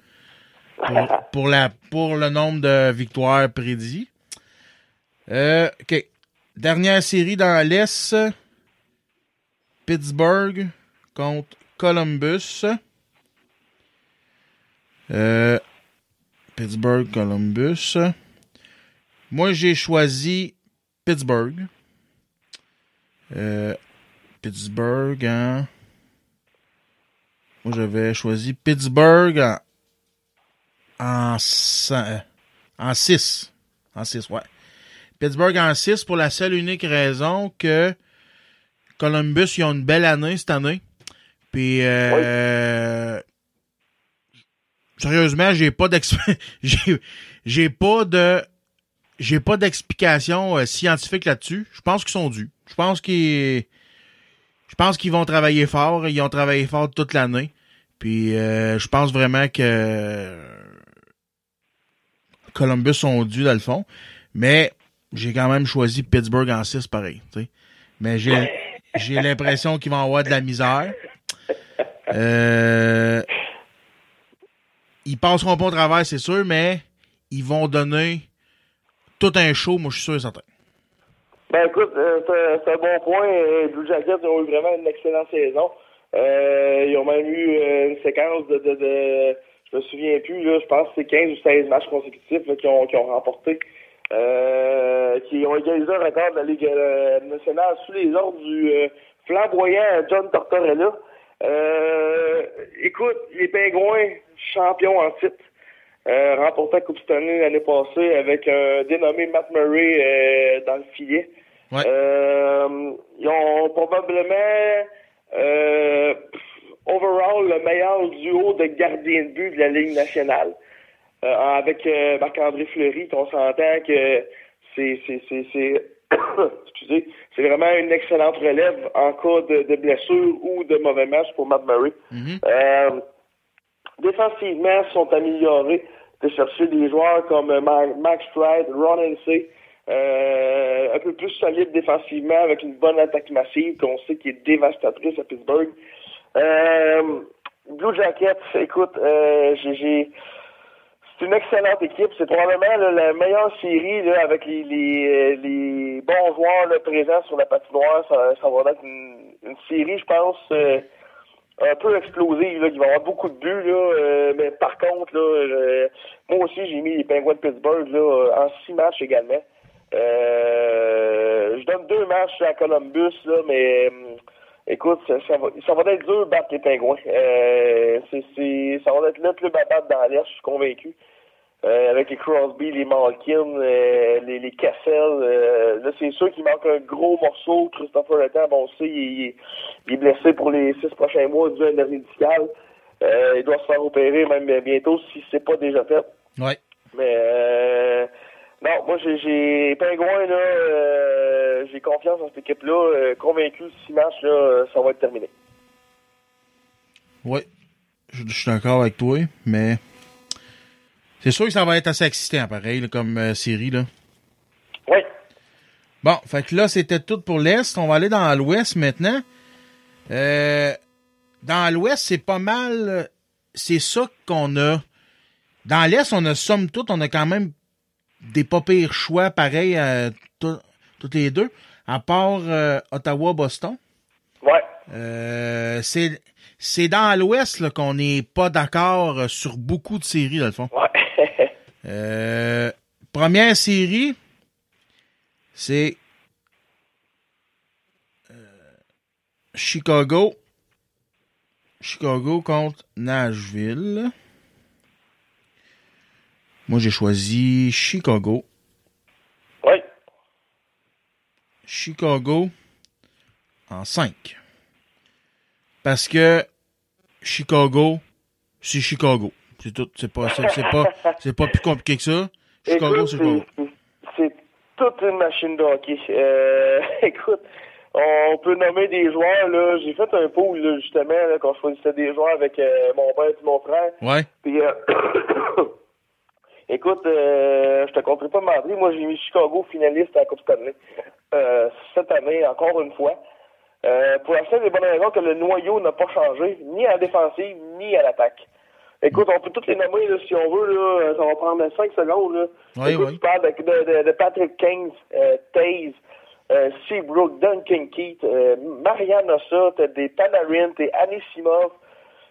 Pour, pour la, pour le nombre de victoires prédits. Euh, OK. Dernière série dans l'Est. Pittsburgh contre Columbus. Euh, Pittsburgh, Columbus. Moi, j'ai choisi Pittsburgh. Euh, Pittsburgh en... Moi, j'avais choisi Pittsburgh en... En 6. En 6. En 6, ouais. Pittsburgh en 6 pour la seule unique raison que Columbus, ils ont une belle année cette année. Puis, euh, sérieusement, j'ai pas d'ex- j'ai, j'ai pas de, j'ai pas d'explication euh, scientifique là-dessus. Je pense qu'ils sont dus. Je pense qu'ils, je pense qu'ils vont travailler fort. Ils ont travaillé fort toute l'année. Puis, euh, je pense vraiment que Columbus sont dus dans le fond. Mais j'ai quand même choisi Pittsburgh en 6 pareil. Mais j'ai j'ai l'impression qu'ils vont avoir de la misère. Euh, ils passeront pas au travers, c'est sûr, mais ils vont donner tout un show, moi je suis sûr et certain. Ben écoute, euh, c'est un bon point. Blue Jackets ont eu vraiment une excellente saison. Euh, ils ont même eu euh, une séquence de, de, de je me souviens plus, là, je pense que c'est 15 ou 16 matchs consécutifs là, qui, ont, qui ont remporté. Euh, qui ont égalisé un record de la Ligue nationale sous les ordres du flamboyant John Tortorella. Écoute, les Pingouins, champions en titre, euh, remportant la Coupe Stanley l'année passée avec un dénommé Matt Murray euh, dans le filet. Euh, ils ont probablement euh, overall le meilleur duo de gardiens de but de la Ligue nationale. Euh, avec euh, Marc-André Fleury, on s'entend que c'est c'est c'est c'est excusez, c'est vraiment une excellente relève en cas de, de blessure ou de mauvais match pour Matt Murray. Euh, défensivement, sont améliorés de chercher des joueurs comme euh, Ma- Max Stride, Ron Hensey, euh, un peu plus solide défensivement avec une bonne attaque massive qu'on sait qui est dévastatrice à Pittsburgh. Euh, Blue Jackets, écoute, euh, j'ai- c'est une excellente équipe. C'est probablement la meilleure série là, avec les, les, euh, les bons joueurs là, présents sur la patinoire. Ça, ça va être une, une série, je pense, euh, un peu explosive. Là, qui va avoir beaucoup de buts. Là, euh, mais par contre, là, euh, moi aussi, j'ai mis les Penguins de Pittsburgh là, en six matchs également. Euh, je donne deux matchs à Columbus, là, mais hum, écoute, ça, va, ça va être dur de battre les Pingouins. Euh, c'est, ça va être le club à battre dans l'Est, je suis convaincu. Euh, avec les Crosby, les Malkin, euh, les, les Cassel. euh, là, c'est sûr qu'il manque un gros morceau. Christopher Letang, bon, on sait, il, il- est blessé pour les six prochains mois dû à une hernie discale. Il doit se faire opérer même bientôt si c'est pas déjà fait. Ouais. Mais non, moi j'ai Pingouin là, j'ai confiance en cette équipe-là, convaincu six matchs là, ça va être terminé. Ouais. Je, je suis d'accord avec toi, mais c'est sûr que ça va être assez excitant, pareil, là, comme euh, série. Là. Oui. Bon, fait que là, c'était tout pour l'Est. On va aller dans l'Ouest maintenant. Euh, dans l'Ouest, c'est pas mal. euh, C'est ça qu'on a. Dans l'Est, on a somme toute, on a quand même des pas pires choix pareils tout- toutes les deux. À part euh, Ottawa-Boston. Ouais. Euh, c'est c'est dans l'Ouest là, qu'on n'est pas d'accord euh, sur beaucoup de séries, dans le fond. Ouais. Euh, première série, c'est euh, Chicago. Chicago contre Nashville. Moi, j'ai choisi Chicago. Oui. Chicago en 5. Parce que Chicago, c'est Chicago. C'est tout. C'est pas, c'est, pas, c'est pas plus compliqué que ça. Chicago, c'est Chicago. c'est- C'est toute une machine de hockey. Euh, écoute, on peut nommer des joueurs. là. J'ai fait un pool, là, justement, là, quand je choisissais des joueurs avec euh, mon père et mon frère. Ouais. Puis, euh, écoute, euh, je te compterai pas mentir. Moi, j'ai mis Chicago finaliste à la Coupe Stanley. Cette année, encore une fois. Pour la seule et bonne raison que le noyau n'a pas changé, ni à la défensive, ni à l'attaque. Écoute, on peut toutes les nommer, là, si on veut, là, ça va prendre 5 secondes. Là. Oui, Écoute, oui. tu parles de, de, de, de Patrick Keynes, euh, Taze, euh, Seabrook, Duncan Keith, euh, Marianne Ossa, t'as des Panarin, t'es Anisimov.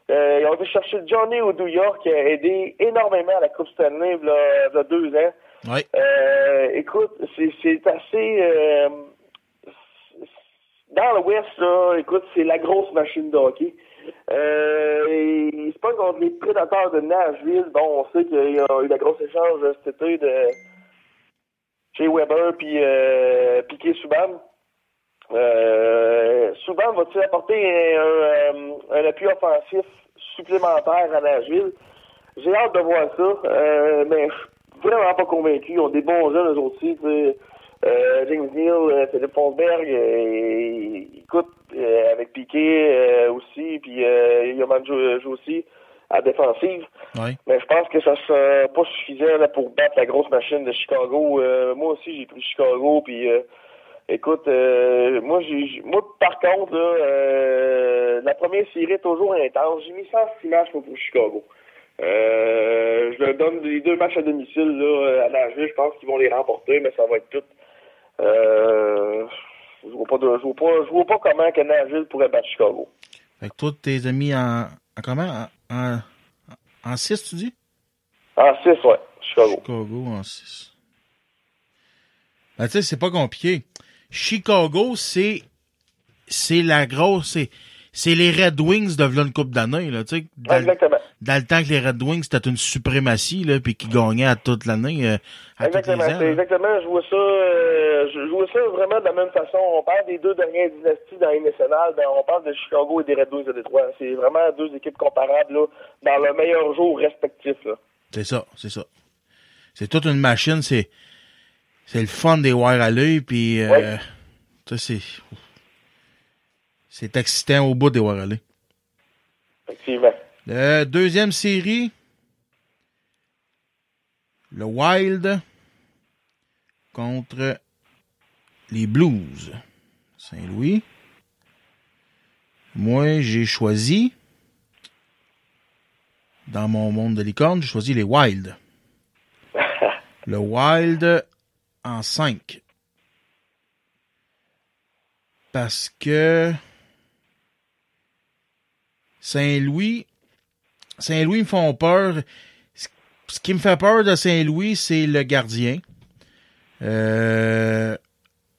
Euh, ils ont été chercher Johnny Oduya qui a aidé énormément à la Coupe Stanley il y a, deux ans. Ouais. Euh, écoute, c'est assez... euh, dans l'Ouest, là, écoute, c'est la grosse machine de hockey. Euh, c'est pas contre les prédateurs de Nashville. Bon, on sait qu'il y a eu la grosse échange cet été de chez Weber puis euh, Piquet Subban. Euh, Subban va-t-il apporter un, un, appui offensif supplémentaire à Nashville? J'ai hâte de voir ça, euh, mais je suis vraiment pas convaincu. Ils ont des bons jeunes, eux. Euh, James Neal, euh, Philippe Forsberg, euh, écoute, euh, avec Piquet aussi, puis Yoman joue, aussi à défensive. Mais je pense que ça sera pas suffisant là, pour battre la grosse machine de Chicago. Euh, moi aussi, j'ai pris Chicago, puis euh, écoute, euh, moi, j'ai, moi, par contre, là, la première série est toujours intense. J'ai mis 106 matchs pour, pour Chicago. Euh, je leur donne les deux matchs à domicile là, à Nashville. Je pense qu'ils vont les remporter, mais ça va être tout. Euh, je vois pas, de- je vois pas, je vois pas comment que Nashville pourrait battre Chicago. Fait que toi, tes amis en, en comment? En, en, 6, tu dis? En 6, ouais, Chicago. Chicago en 6. Ben, tu sais, c'est pas compliqué. Chicago, c'est, c'est la grosse, c'est, c'est les Red Wings de une coupe d'années, là, tu sais. Exactement. Dans le temps que les Red Wings, c'était une suprématie, là, puis qui gagnaient à toute l'année, euh, Exactement, ans. exactement. Je vois ça, euh, je, je vois ça vraiment de la même façon. On parle des deux dernières dynasties dans les nationales, ben, on parle de Chicago et des Red Wings de Détroit. C'est vraiment deux équipes comparables là, dans le meilleur jour respectif. Là. C'est ça, c'est ça. C'est toute une machine, c'est, c'est le fun des wires à l'œil, puis, euh, ça, c'est, c'est excitant au bout des wires à l'œil. Effectivement. Euh, deuxième série. Le Wild contre les Blues. Saint-Louis. Moi, j'ai choisi, dans mon monde de licorne, j'ai choisi les Wild. Le Wild en 5. Parce que Saint-Louis, Saint-Louis me font peur. Ce- qui me fait peur de Saint-Louis, c'est le gardien. Euh,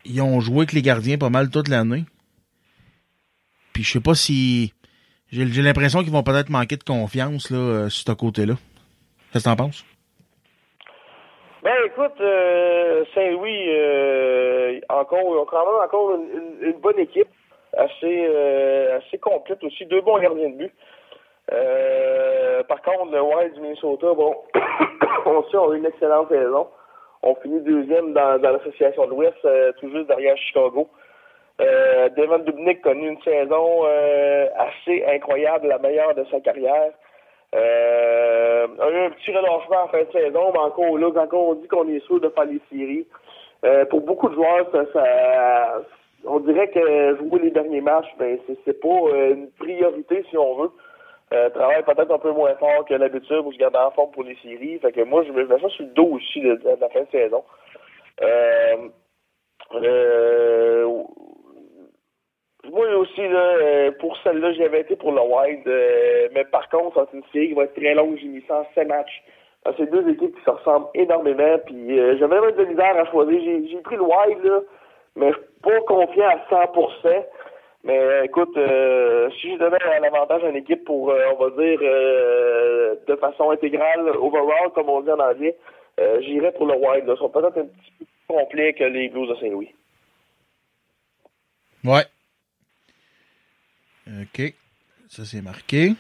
ils ont joué avec les gardiens pas mal toute l'année. Puis je sais pas si. J'ai l'impression qu'ils vont peut-être manquer de confiance là, euh, sur ce côté-là. Qu'est-ce que t'en penses? Ben écoute, euh, Saint-Louis, euh, encore, ont quand même encore une bonne équipe, assez, euh, assez complète aussi, deux bons gardiens de but. Euh, par contre, le Wild du Minnesota, bon, on sait, on a eu une excellente saison. On finit deuxième dans, l'association de l'Ouest, euh, tout juste derrière Chicago. Euh, Devon Dubnik connu une saison euh, assez incroyable, la meilleure de sa carrière. A eu un petit relâchement en fin de saison, mais encore là, quand on dit qu'on est sûr de faire les séries, pour beaucoup de joueurs, ça, on dirait que jouer les derniers matchs, ben c'est, pas une priorité si on veut. Euh, travaille peut-être un peu moins fort que l'habitude pour se garder en forme pour les séries. Fait que moi, je me mets sur le dos aussi de, la fin de saison. Euh, euh, moi aussi, là, pour celle-là, j'avais été pour le Wild. mais par contre, c'est une série qui va être très longue. J'ai mis ça en 7 matchs. C'est deux équipes qui se ressemblent énormément. Puis j'avais même de misère à choisir. J'ai j'ai pris le Wild, là, mais je suis pas confiant à 100%. Mais euh, écoute, euh, si je donnais l'avantage à une équipe pour, euh, on va dire, euh, de façon intégrale, overall, comme on dit en anglais, euh, j'irais pour le Wild. là. Ils sont peut-être un petit peu plus complets que les Blues de Saint-Louis. Ouais. OK. Ça, c'est marqué.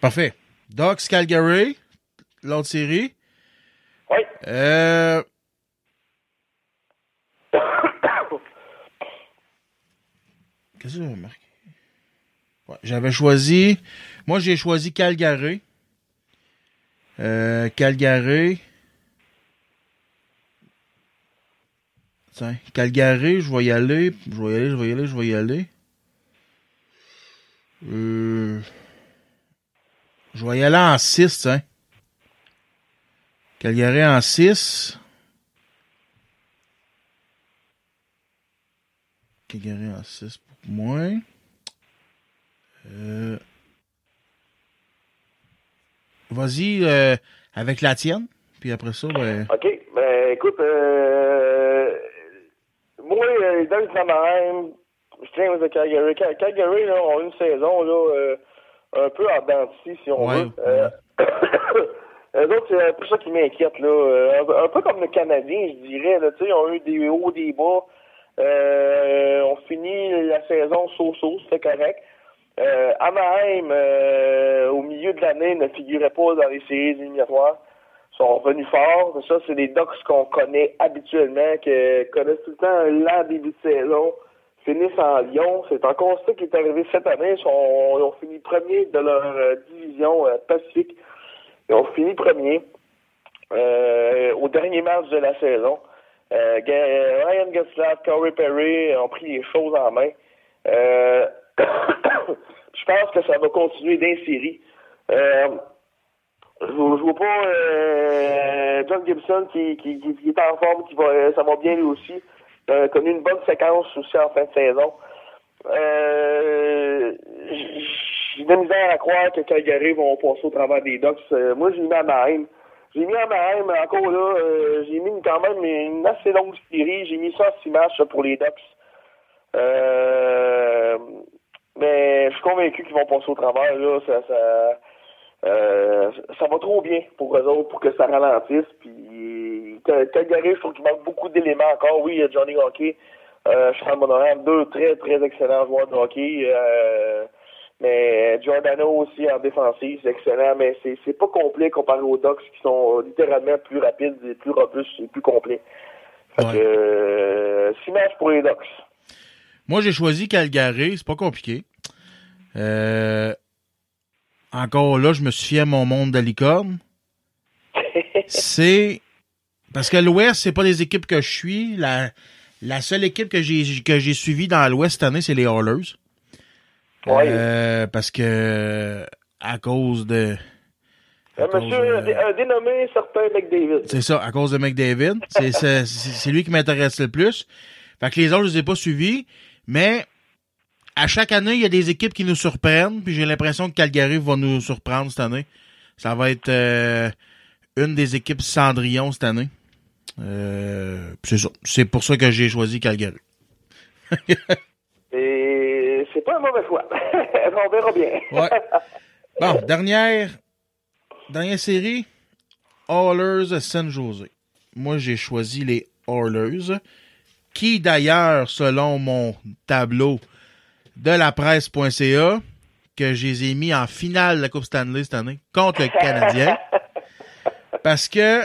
Parfait. Ducks Calgary, l'autre série. Oui. Euh... Qu'est-ce que j'avais marqué? Ouais, j'avais choisi... Moi, j'ai choisi Calgary. Euh, Calgary. Tiens, Calgary, je vais y aller. Je vais y aller, je vais y aller, je vais y aller. Euh... Je vais y aller en 6, tiens. Calgary en 6. Calgary en 6 pour moi. Euh... Vas-y euh, avec la tienne. Puis après ça, ben... OK. Ben, écoute, euh, moi, euh, les Ducks d'Anaheim, je tiens aux Calgary. Cal- Calgary, là, ont une saison, là, un peu de scie, si on Ouais, veut. Eux autres, c'est un peu ça qui m'inquiète, là. Un, un peu comme le Canadien, je dirais, là. Tu sais, ils ont eu des hauts, des bas. Euh, on finit la saison so-so, c'était correct. Euh, Anaheim, euh, au milieu de l'année, ne figurait pas dans les séries éliminatoires. Ils sont revenus forts. Ça, c'est des Ducks qu'on connaît habituellement, qui connaissent tout le temps lent début de saison, finissent en Lyon. C'est encore ça qui est arrivé cette année. Ils, ils ont fini premier de leur euh, division euh, Pacifique. Ils ont fini premier au dernier match de la saison. Euh, Ga- Ryan Getzlaff, Corey Perry ont pris les choses en main. Euh, je pense que ça va continuer d'insérer. Euh, je, je vois pas euh, John Gibson qui, est en forme, qui va, euh, ça va bien lui aussi. Euh, connu une bonne séquence aussi en fin de saison. Euh, j'ai de la misère à croire que Calgary vont passer au travers des Ducks. Euh, moi, j'ai mis Anaheim. J'ai mis Anaheim, mais encore là, euh, j'ai mis quand même une assez longue série. J'ai mis ça en six matchs là, pour les Ducks. Euh, mais je suis convaincu qu'ils vont passer au travers. Là, ça, ça, euh, ça va trop bien pour eux autres pour que ça ralentisse. Puis Cal- Calgary, je trouve qu'il manque beaucoup d'éléments encore. Oui, il y a Johnny Hockey, euh, Charles Monoran, deux très très excellents joueurs de hockey. Euh, mais Giordano aussi en défensive, c'est excellent, mais c'est c'est pas complet comparé aux Ducks qui sont littéralement plus rapides, et plus robustes et plus complets. Fait que euh, six matchs pour les Ducks. Moi, j'ai choisi Calgary. C'est pas compliqué. Euh, encore là, je me suis fié à mon monde de licorne. c'est parce que l'Ouest, c'est pas des équipes que je suis. La, la seule équipe que j'ai que j'ai suivie dans l'Ouest cette année, c'est les Oilers. Euh, parce que à cause de monsieur un dé- un dénommé certain McDavid. c'est ça, à cause de McDavid. C'est c'est- c'est lui qui m'intéresse le plus. Fait que les autres, je les ai pas suivis. Mais à chaque année, il y a des équipes qui nous surprennent. Puis j'ai l'impression que Calgary va nous surprendre cette année. Ça va être euh, une des équipes Cendrillon cette année. Euh, puis c'est ça. C'est pour ça que j'ai choisi Calgary. Et c'est pas un mauvais choix. On verra bien. Ouais. Bon, dernière, dernière série. Oilers San Jose. Moi, j'ai choisi les Oilers, qui d'ailleurs, selon mon tableau de la presse.ca, que je les ai mis en finale de la Coupe Stanley cette année contre le Canadien. Parce que,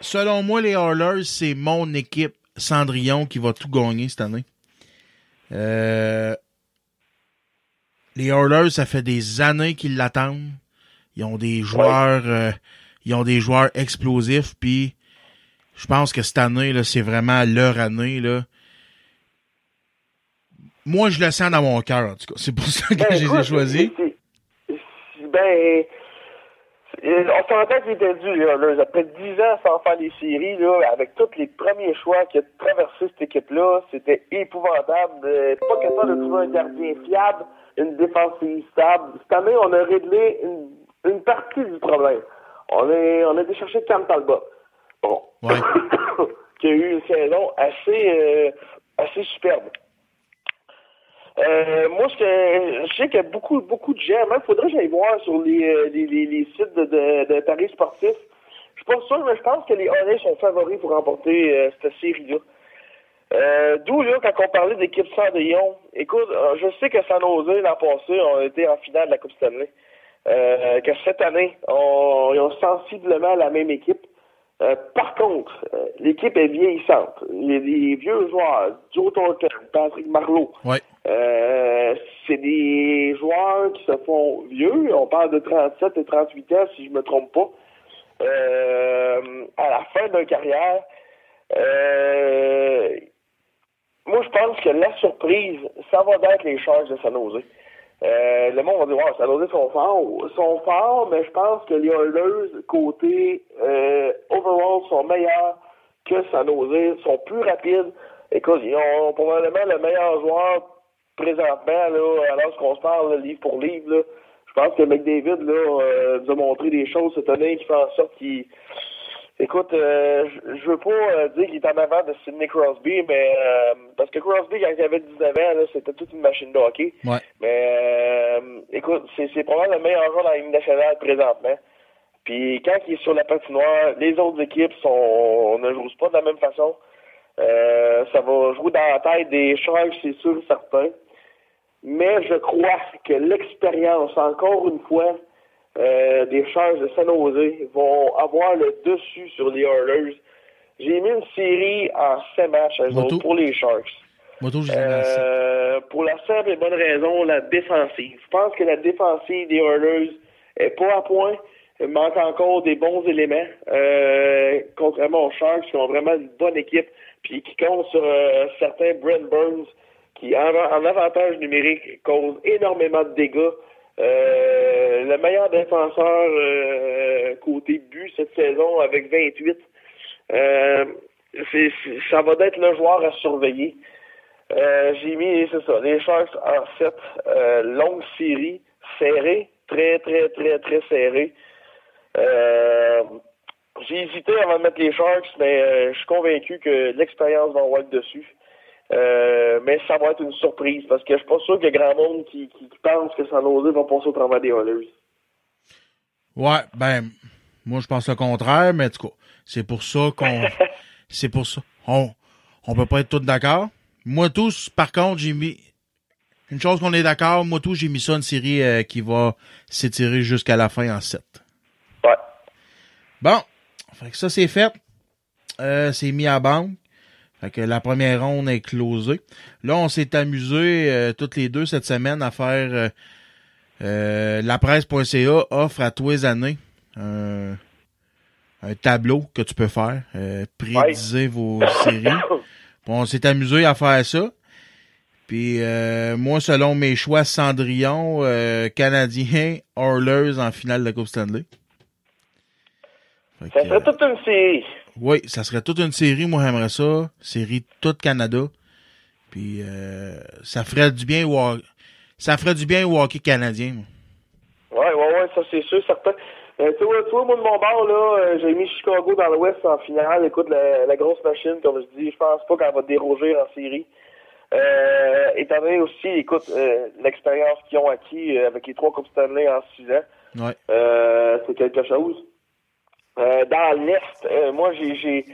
selon moi, les Oilers, c'est mon équipe Cendrillon qui va tout gagner cette année. Euh, les Oilers, ça fait des années qu'ils l'attendent. Ils ont des joueurs, euh, ils ont des joueurs explosifs, puis Je pense que cette année, là, c'est vraiment leur année, là. Moi, je le sens dans mon cœur, en tout cas. C'est pour ça que Ben, je les ai choisis. Ben, c'est- on s'entend qu'il était dû, là, après 10 ans sans faire les séries, là, avec tous les premiers choix qui ont traversé cette équipe-là, c'était épouvantable. Euh, pas capable de trouver un gardien fiable, une défensive stable. Cette année, on a réglé une, une partie du problème. On, est, on a été chercher Cam Talbot. Bon. qui a eu une saison assez, euh, assez superbe. Euh, moi, je sais qu'il y a beaucoup, beaucoup de gens, même faudrait que j'aille voir sur les, euh, les, sites de, de, de paris sportifs. Je suis pas sûr, mais je pense que les Hornets sont favoris pour remporter euh, cette série-là. Euh, D'où, là, quand on parlait d'équipe Cendrillon, écoute, euh, je sais que San Jose, l'an passé, ont été en finale de la Coupe Stanley. Que cette année, ils ont sensiblement la même équipe. Par contre, l'équipe est vieillissante. Les, les vieux joueurs, Joe Thornton, Patrick Marleau, Ouais. Euh, c'est des joueurs qui se font vieux. On parle de 37 et 38 ans, si je me trompe pas. Euh, à la fin de carrière, euh, moi, je pense que la surprise, ça va être les Sharks de San Jose. Euh, le monde va dire, wow, San Jose sont forts. sont forts, mais je pense que les Oilers, côté euh, overall, sont meilleurs que San Jose, sont plus rapides. Écoute, ils ont probablement le meilleur joueur présentement, là, alors qu'on se parle là, livre pour livre. Là. Je pense que McDavid là, euh, nous a montré des choses cette année qui font en sorte qu'il Écoute, euh, je veux pas euh, dire qu'il est en avant de Sidney Crosby, mais euh, parce que Crosby, quand il avait 19 ans, là, c'était toute une machine de hockey. Ouais. Mais euh, écoute, c'est, probablement le meilleur joueur dans la Ligue nationale présentement. Puis quand il est sur la patinoire, les autres équipes sont ne jouent pas de la même façon. Euh, ça va jouer dans la tête des Sharks, c'est sûr certain. Mais je crois que l'expérience, encore une fois, euh, des Sharks de San Jose vont avoir le dessus sur les Oilers. J'ai mis une série en 7 matchs autres, pour les Sharks. Moto. Euh, pour la simple et bonne raison, la défensive. Je pense que la défensive des Oilers est pas à point. Il manque encore des bons éléments. Euh, contrairement aux Sharks, qui ont vraiment une bonne équipe, puis qui comptent sur euh, certains Brent Burns, qui en, avantage numérique cause énormément de dégâts. Euh, le meilleur défenseur euh, côté but cette saison avec 28. Euh, ça va être le joueur à surveiller. Euh, j'ai mis, c'est ça, les Sharks en 7. Euh, longue série, serrée, très, très, très, très serrée. Euh, j'ai hésité avant de mettre les Sharks, mais je suis convaincu que l'expérience va avoir dessus. Euh, mais ça va être une surprise parce que je suis pas sûr qu'il y a grand monde qui, qui, qui pense que San Jose va passer au travers des Oilers. Ouais, ben, moi, je pense le contraire, mais en tout cas, c'est pour ça qu'on, c'est pour ça. On, on peut pas être tous d'accord. Moi, tous, par contre, j'ai mis, une chose qu'on est d'accord, moi, tous, j'ai mis ça une série euh, qui va s'étirer jusqu'à la fin en 7. Ouais. Bon. Fait que ça, c'est fait. Euh, c'est mis à banque. Fait que la première ronde est closée. Là, on s'est amusé euh, toutes les deux cette semaine à faire euh, euh, la presse.ca offre à tous les années un, un tableau que tu peux faire, euh, prédiser vos séries. Puis on s'est amusé à faire ça. Puis euh, moi, selon mes choix, Cendrillon, euh, Canadien, Oilers en finale de la Coupe Stanley. Fait Ça serait toute une série. Oui, ça serait toute une série, moi j'aimerais ça. Série tout Canada. Puis euh, ça ferait du bien au ça ferait du bien au hockey canadien. moi. Ouais, ouais, ouais, ça c'est sûr, certain. Euh, tu vois, tu vois, moi de mon bord, là, euh, j'ai mis Chicago dans l'Ouest en finale. Écoute, la, la grosse machine, comme je dis, je pense pas qu'elle va déroger en série. Euh, étant donné aussi, écoute, euh, l'expérience qu'ils ont acquis euh, avec les trois Coupes Stanley en six ans, Ouais. c'est quelque chose. Euh, dans l'Est, euh, moi, j'ai,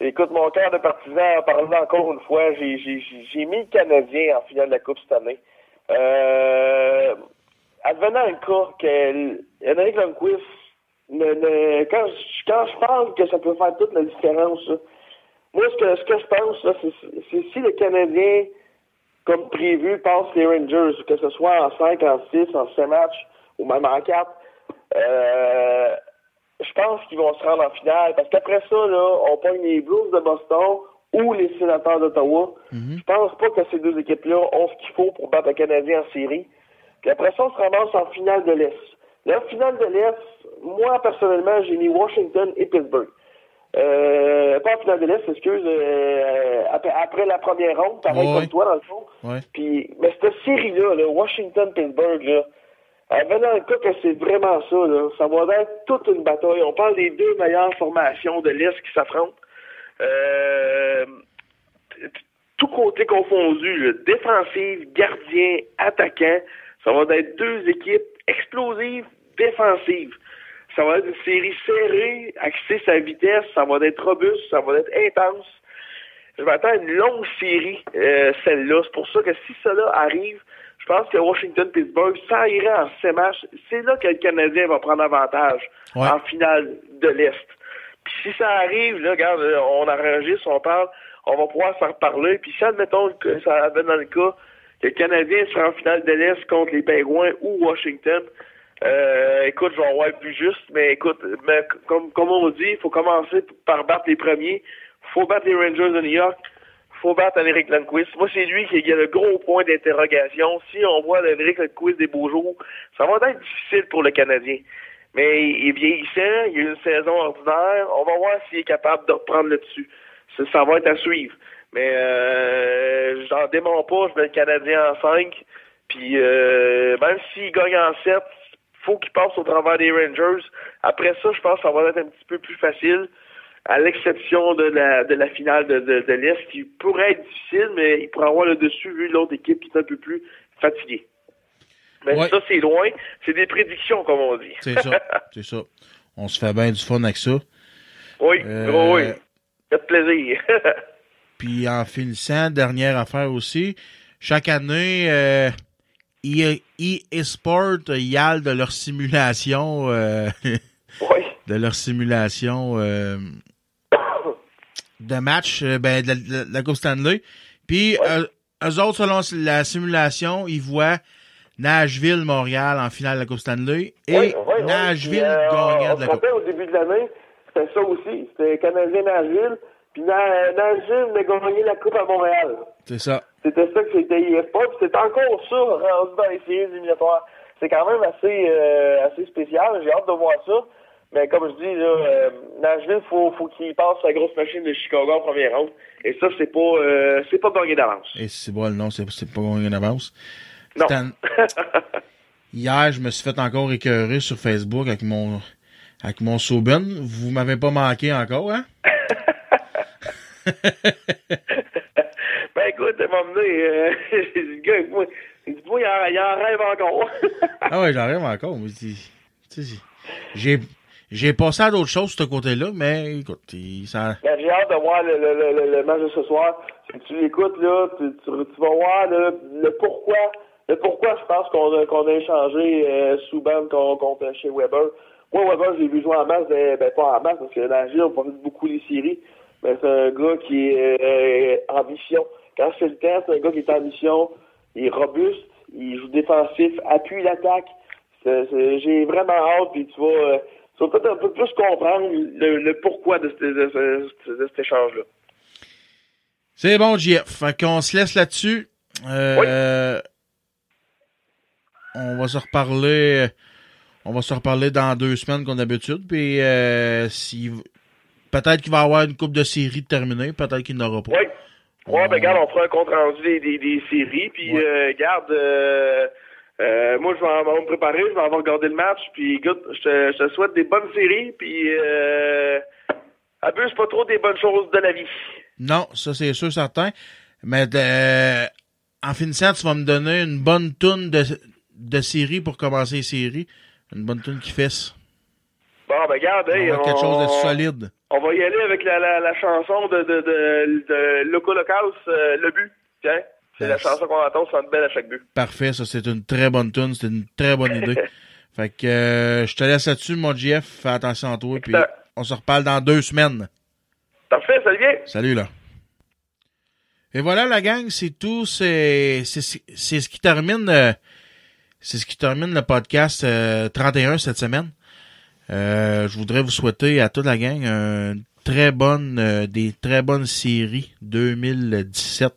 écoute, mon cœur de partisan, en parlant encore une fois, j'ai, mis le Canadien en finale de la Coupe cette année. Euh, advenant le cas que Henrik Lundqvist, quand, je, quand je pense que ça peut faire toute la différence, moi, ce que, ce que je pense, c'est si le Canadien, comme prévu, passe les Rangers, que ce soit en 5, en 6, en 7 matchs, ou même en 4, euh, je pense qu'ils vont se rendre en finale. Parce qu'après ça, là, on pogne les Blues de Boston ou les sénateurs d'Ottawa. Je pense pas que ces deux équipes-là ont ce qu'il faut pour battre le Canadien en série. Puis après ça, on se ramasse en finale de l'Est. La finale de l'Est, moi, personnellement, j'ai mis Washington et Pittsburgh. Euh, pas en finale de l'Est, excuse, euh, après, après la première ronde, pareil Ouais. comme toi, dans le fond. Ouais. Puis, mais cette série-là, là, Washington-Pittsburgh, là, euh, dans le cas que c'est vraiment ça, là, ça va être toute une bataille. On parle des deux meilleures formations de l'Est qui s'affrontent. Euh, tout côté confondu, là, défensive, gardien, attaquant, ça va être deux équipes explosives, défensives. Ça va être une série serrée, axée sa vitesse, ça va être robuste, ça va être intense. Je m'attends à une longue série, euh, celle-là. C'est pour ça que si cela arrive, pense que Washington-Pittsburgh, ça irait en ces matchs. C'est là que le Canadien va prendre avantage Ouais. en finale de l'Est. Puis si ça arrive, là, regarde, euh, on enregistre, on parle, on va pouvoir s'en reparler. Puis si, admettons que ça avait dans le cas que le Canadien sera en finale de l'Est contre les Pingouins ou Washington, euh, écoute, je vais avoir plus juste, mais écoute, mais comme, comme on dit, il faut commencer par battre les premiers. faut battre les Rangers de New York. Faut battre Eric Lundqvist. Moi, c'est lui qui a le gros point d'interrogation. Si on voit Eric Lundqvist des beaux jours, ça va être difficile pour le Canadien. Mais il est vieillissant, il a une saison ordinaire. On va voir s'il est capable de reprendre le dessus. Ça, va être à suivre. Mais euh, j'en démons pas, je mets le Canadien en 5. Puis euh, même s'il gagne en 7, faut qu'il passe au travers des Rangers. Après ça, je pense que ça va être un petit peu plus facile, à l'exception de la, de la finale de, de, de l'Est, qui pourrait être difficile, mais il pourrait avoir le dessus vu l'autre équipe qui est un peu plus fatiguée. Mais Ouais. ça, c'est loin. C'est des prédictions, comme on dit. C'est ça. C'est ça. On se fait bien du fun avec ça. oui, Euh, oui. Faites plaisir. Puis en finissant, dernière affaire aussi, chaque année, euh, EA eSport, ils allent de leur simulation, euh, de leur simulation euh, de match, euh, ben, de la, de la Coupe Stanley. Puis euh, eux autres, selon la simulation, ils voient Nashville, Montréal en finale de la Coupe Stanley et oui, oui. Nashville euh, gagnant on de la Coupe. au début de l'année, c'était ça aussi. C'était Canadien-Nashville. Puis Na- Nashville a gagné la Coupe à Montréal. C'est ça. C'était ça que c'était IFPA. Puis c'est encore ça rendu dans les séries éliminatoires. C'est quand même assez, euh, assez spécial. J'ai hâte de voir ça. Mais comme je dis, là, euh, Nashville, faut, faut qu'il passe la grosse machine de Chicago en première ronde. Et ça, c'est pas, euh, c'est pas gagné d'avance. Et c'est bon, non, c'est c'est pas gagné d'avance. Non. Hier, je me suis fait encore écœurer sur Facebook avec mon avec mon Sauben. Vous m'avez pas manqué encore, hein? ben écoute, moment donné, euh, le gars, moi, il dit, moi, il en, rêve encore. Ah ouais, j'en rêve encore. mais c'est- tu sais, J'ai j'ai passé à d'autres choses de ce côté-là, mais écoute, ça. Ben, j'ai hâte de voir le, le, le, le- match de ce soir. Si tu l'écoutes, là, tu, tu, tu vas voir le, pourquoi. Le pourquoi je pense qu'on a, qu'on a échangé euh, Souban contre, chez Weber. Moi, Weber, j'ai vu jouer en masse, ben, ben, pas en masse, parce que dans le jeu, on profite beaucoup les séries. Mais c'est un gars qui est euh, en mission. Quand c'est le temps, c'est un gars qui est en mission. Il est robuste, il joue défensif, appuie l'attaque. J'ai vraiment hâte, puis tu vas, euh, tu vas peut-être un peu plus comprendre le, le pourquoi de, ce- de, ce- de cet échange-là. C'est bon, JF. Fait qu'on se laisse là-dessus. Euh, On va se reparler. On va se reparler dans deux semaines comme d'habitude. Puis euh, si peut-être qu'il va y avoir une coupe de série terminée, peut-être qu'il n'aura pas. Oui. Ouais, ben regarde, on fera un compte rendu des, des, des séries, puis euh, garde, euh, euh, moi je vais, en- on me préparer, je vais avoir regardé le match, puis écoute, je te, je te souhaite des bonnes séries, puis euh, abuse pas trop des bonnes choses de la vie. Non, ça c'est sûr certain. Mais euh, en finissant, tu vas me donner une bonne toune de, de série pour commencer les séries. Une bonne toune qui fesse. Bon, ben regarde, hey, On va quelque chose de on- solide. On va y aller avec la, la, la chanson de, de, de, de Loco Locals, euh, Le But. Tiens, c'est la chanson qu'on entend notre belle à chaque but. Parfait, ça c'est une très bonne tune, c'est une très bonne idée. fait que euh, je te laisse là-dessus, mon GF, fais attention à toi, puis on se reparle dans deux semaines. Parfait, salut bien. Salut là. Et voilà la gang, c'est tout, c'est c'est c'est ce qui termine euh, c'est ce qui termine le podcast euh, 31 cette semaine. Euh, je voudrais vous souhaiter à toute la gang une très bonne, euh, des très bonnes séries 2017.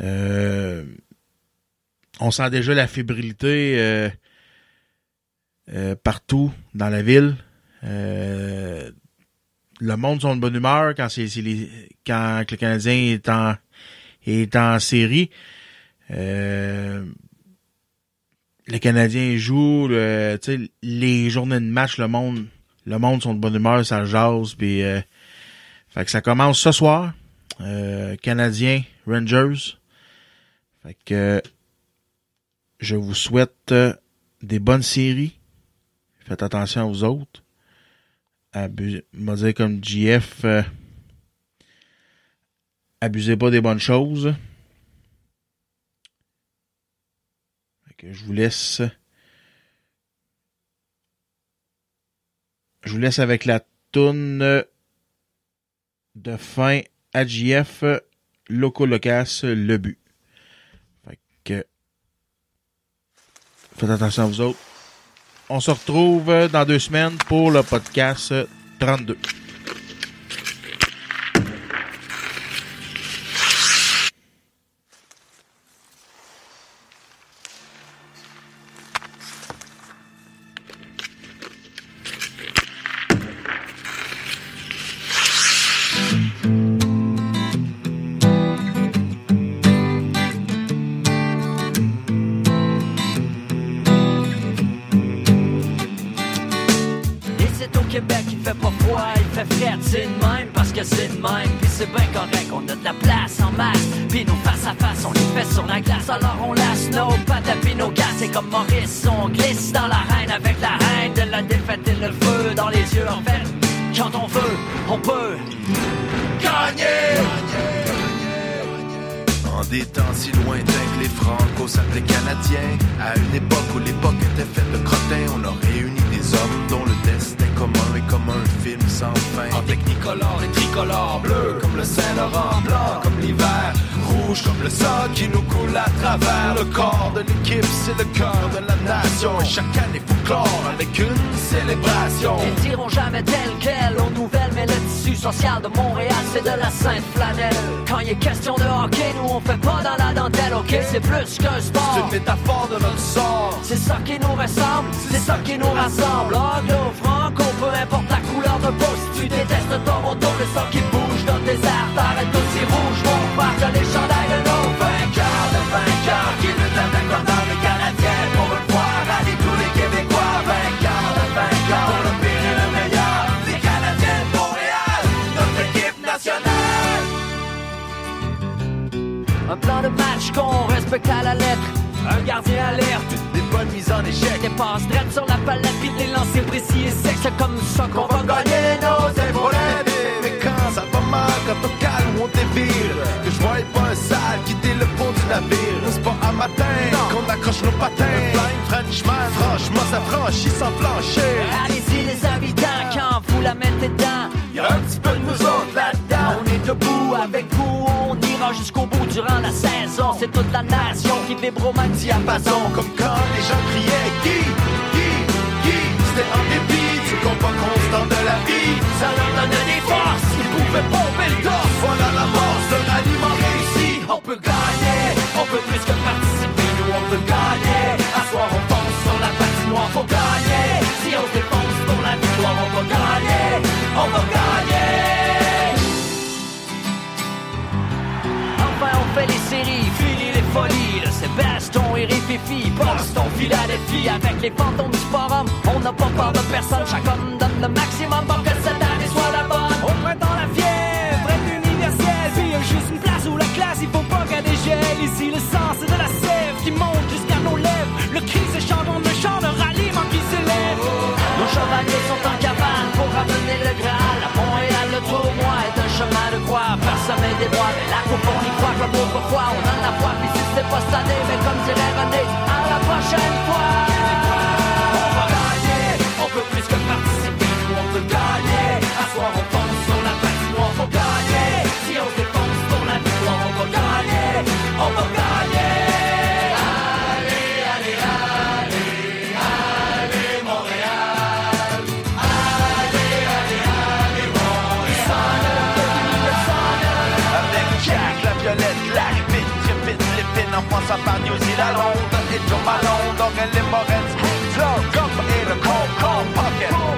Euh, on sent déjà la fébrilité euh, euh, partout dans la ville. Euh, le monde sont de bonne humeur quand c'est quand le Canadien est en est en série. Euh, le Canadien joue, le, les journées de match, le monde, le monde sont de bonne humeur, ça jase, puis euh, fait que ça commence ce soir. Euh, Canadien, Rangers. Fait que je vous souhaite euh, des bonnes séries. Faites attention aux autres. Abu m'a dit comme JF, euh, abusez pas des bonnes choses. Fait que je vous laisse. Je vous laisse avec la toune de fin à JF, Loco Locas, le but. Fait que faites attention à vous autres. On se retrouve dans deux semaines pour le podcast 32. Un alerte, des bonnes mises en échec. Des passes drettes sur la palette, puis des lancers précis et secs. C'est comme ça qu'on va gagner nos épaulettes. Mais quand ça va mal, quand on calme ou on dévire, que je voyais pas un sale quitter le pont du navire. C'est pas à matin qu'on accroche nos patins? Flying Frenchman, franchement, ça franchit sans plancher. Allez-y les habitants, quand vous la mettez dedans, durant la saison. C'est toute la nation qui vibre au diapason. Comme quand les gens criaient Guy, Guy, Guy. C'était en dépit du combat constant de la vie. Ça leur donnait des forces, ils pouvaient pomper le torse. Voilà la force d'un aliment réussi. On peut gagner, on peut plus que participer, nous on peut gagner. Séries, fini les folies. Le Sébaston et Rififi, Boston, Philadelphie. Avec les fantômes du forum, on n'a pas peur de personne. Chaque homme donne le maximum pour La coupe on y croit comme autrefois. On en a foi, puis si c'est pas cette année, mais comme dirait René, à la prochaine fois. Ça par New Zealand Et Joe Malone, et les Moretz Flow, et le con, pocket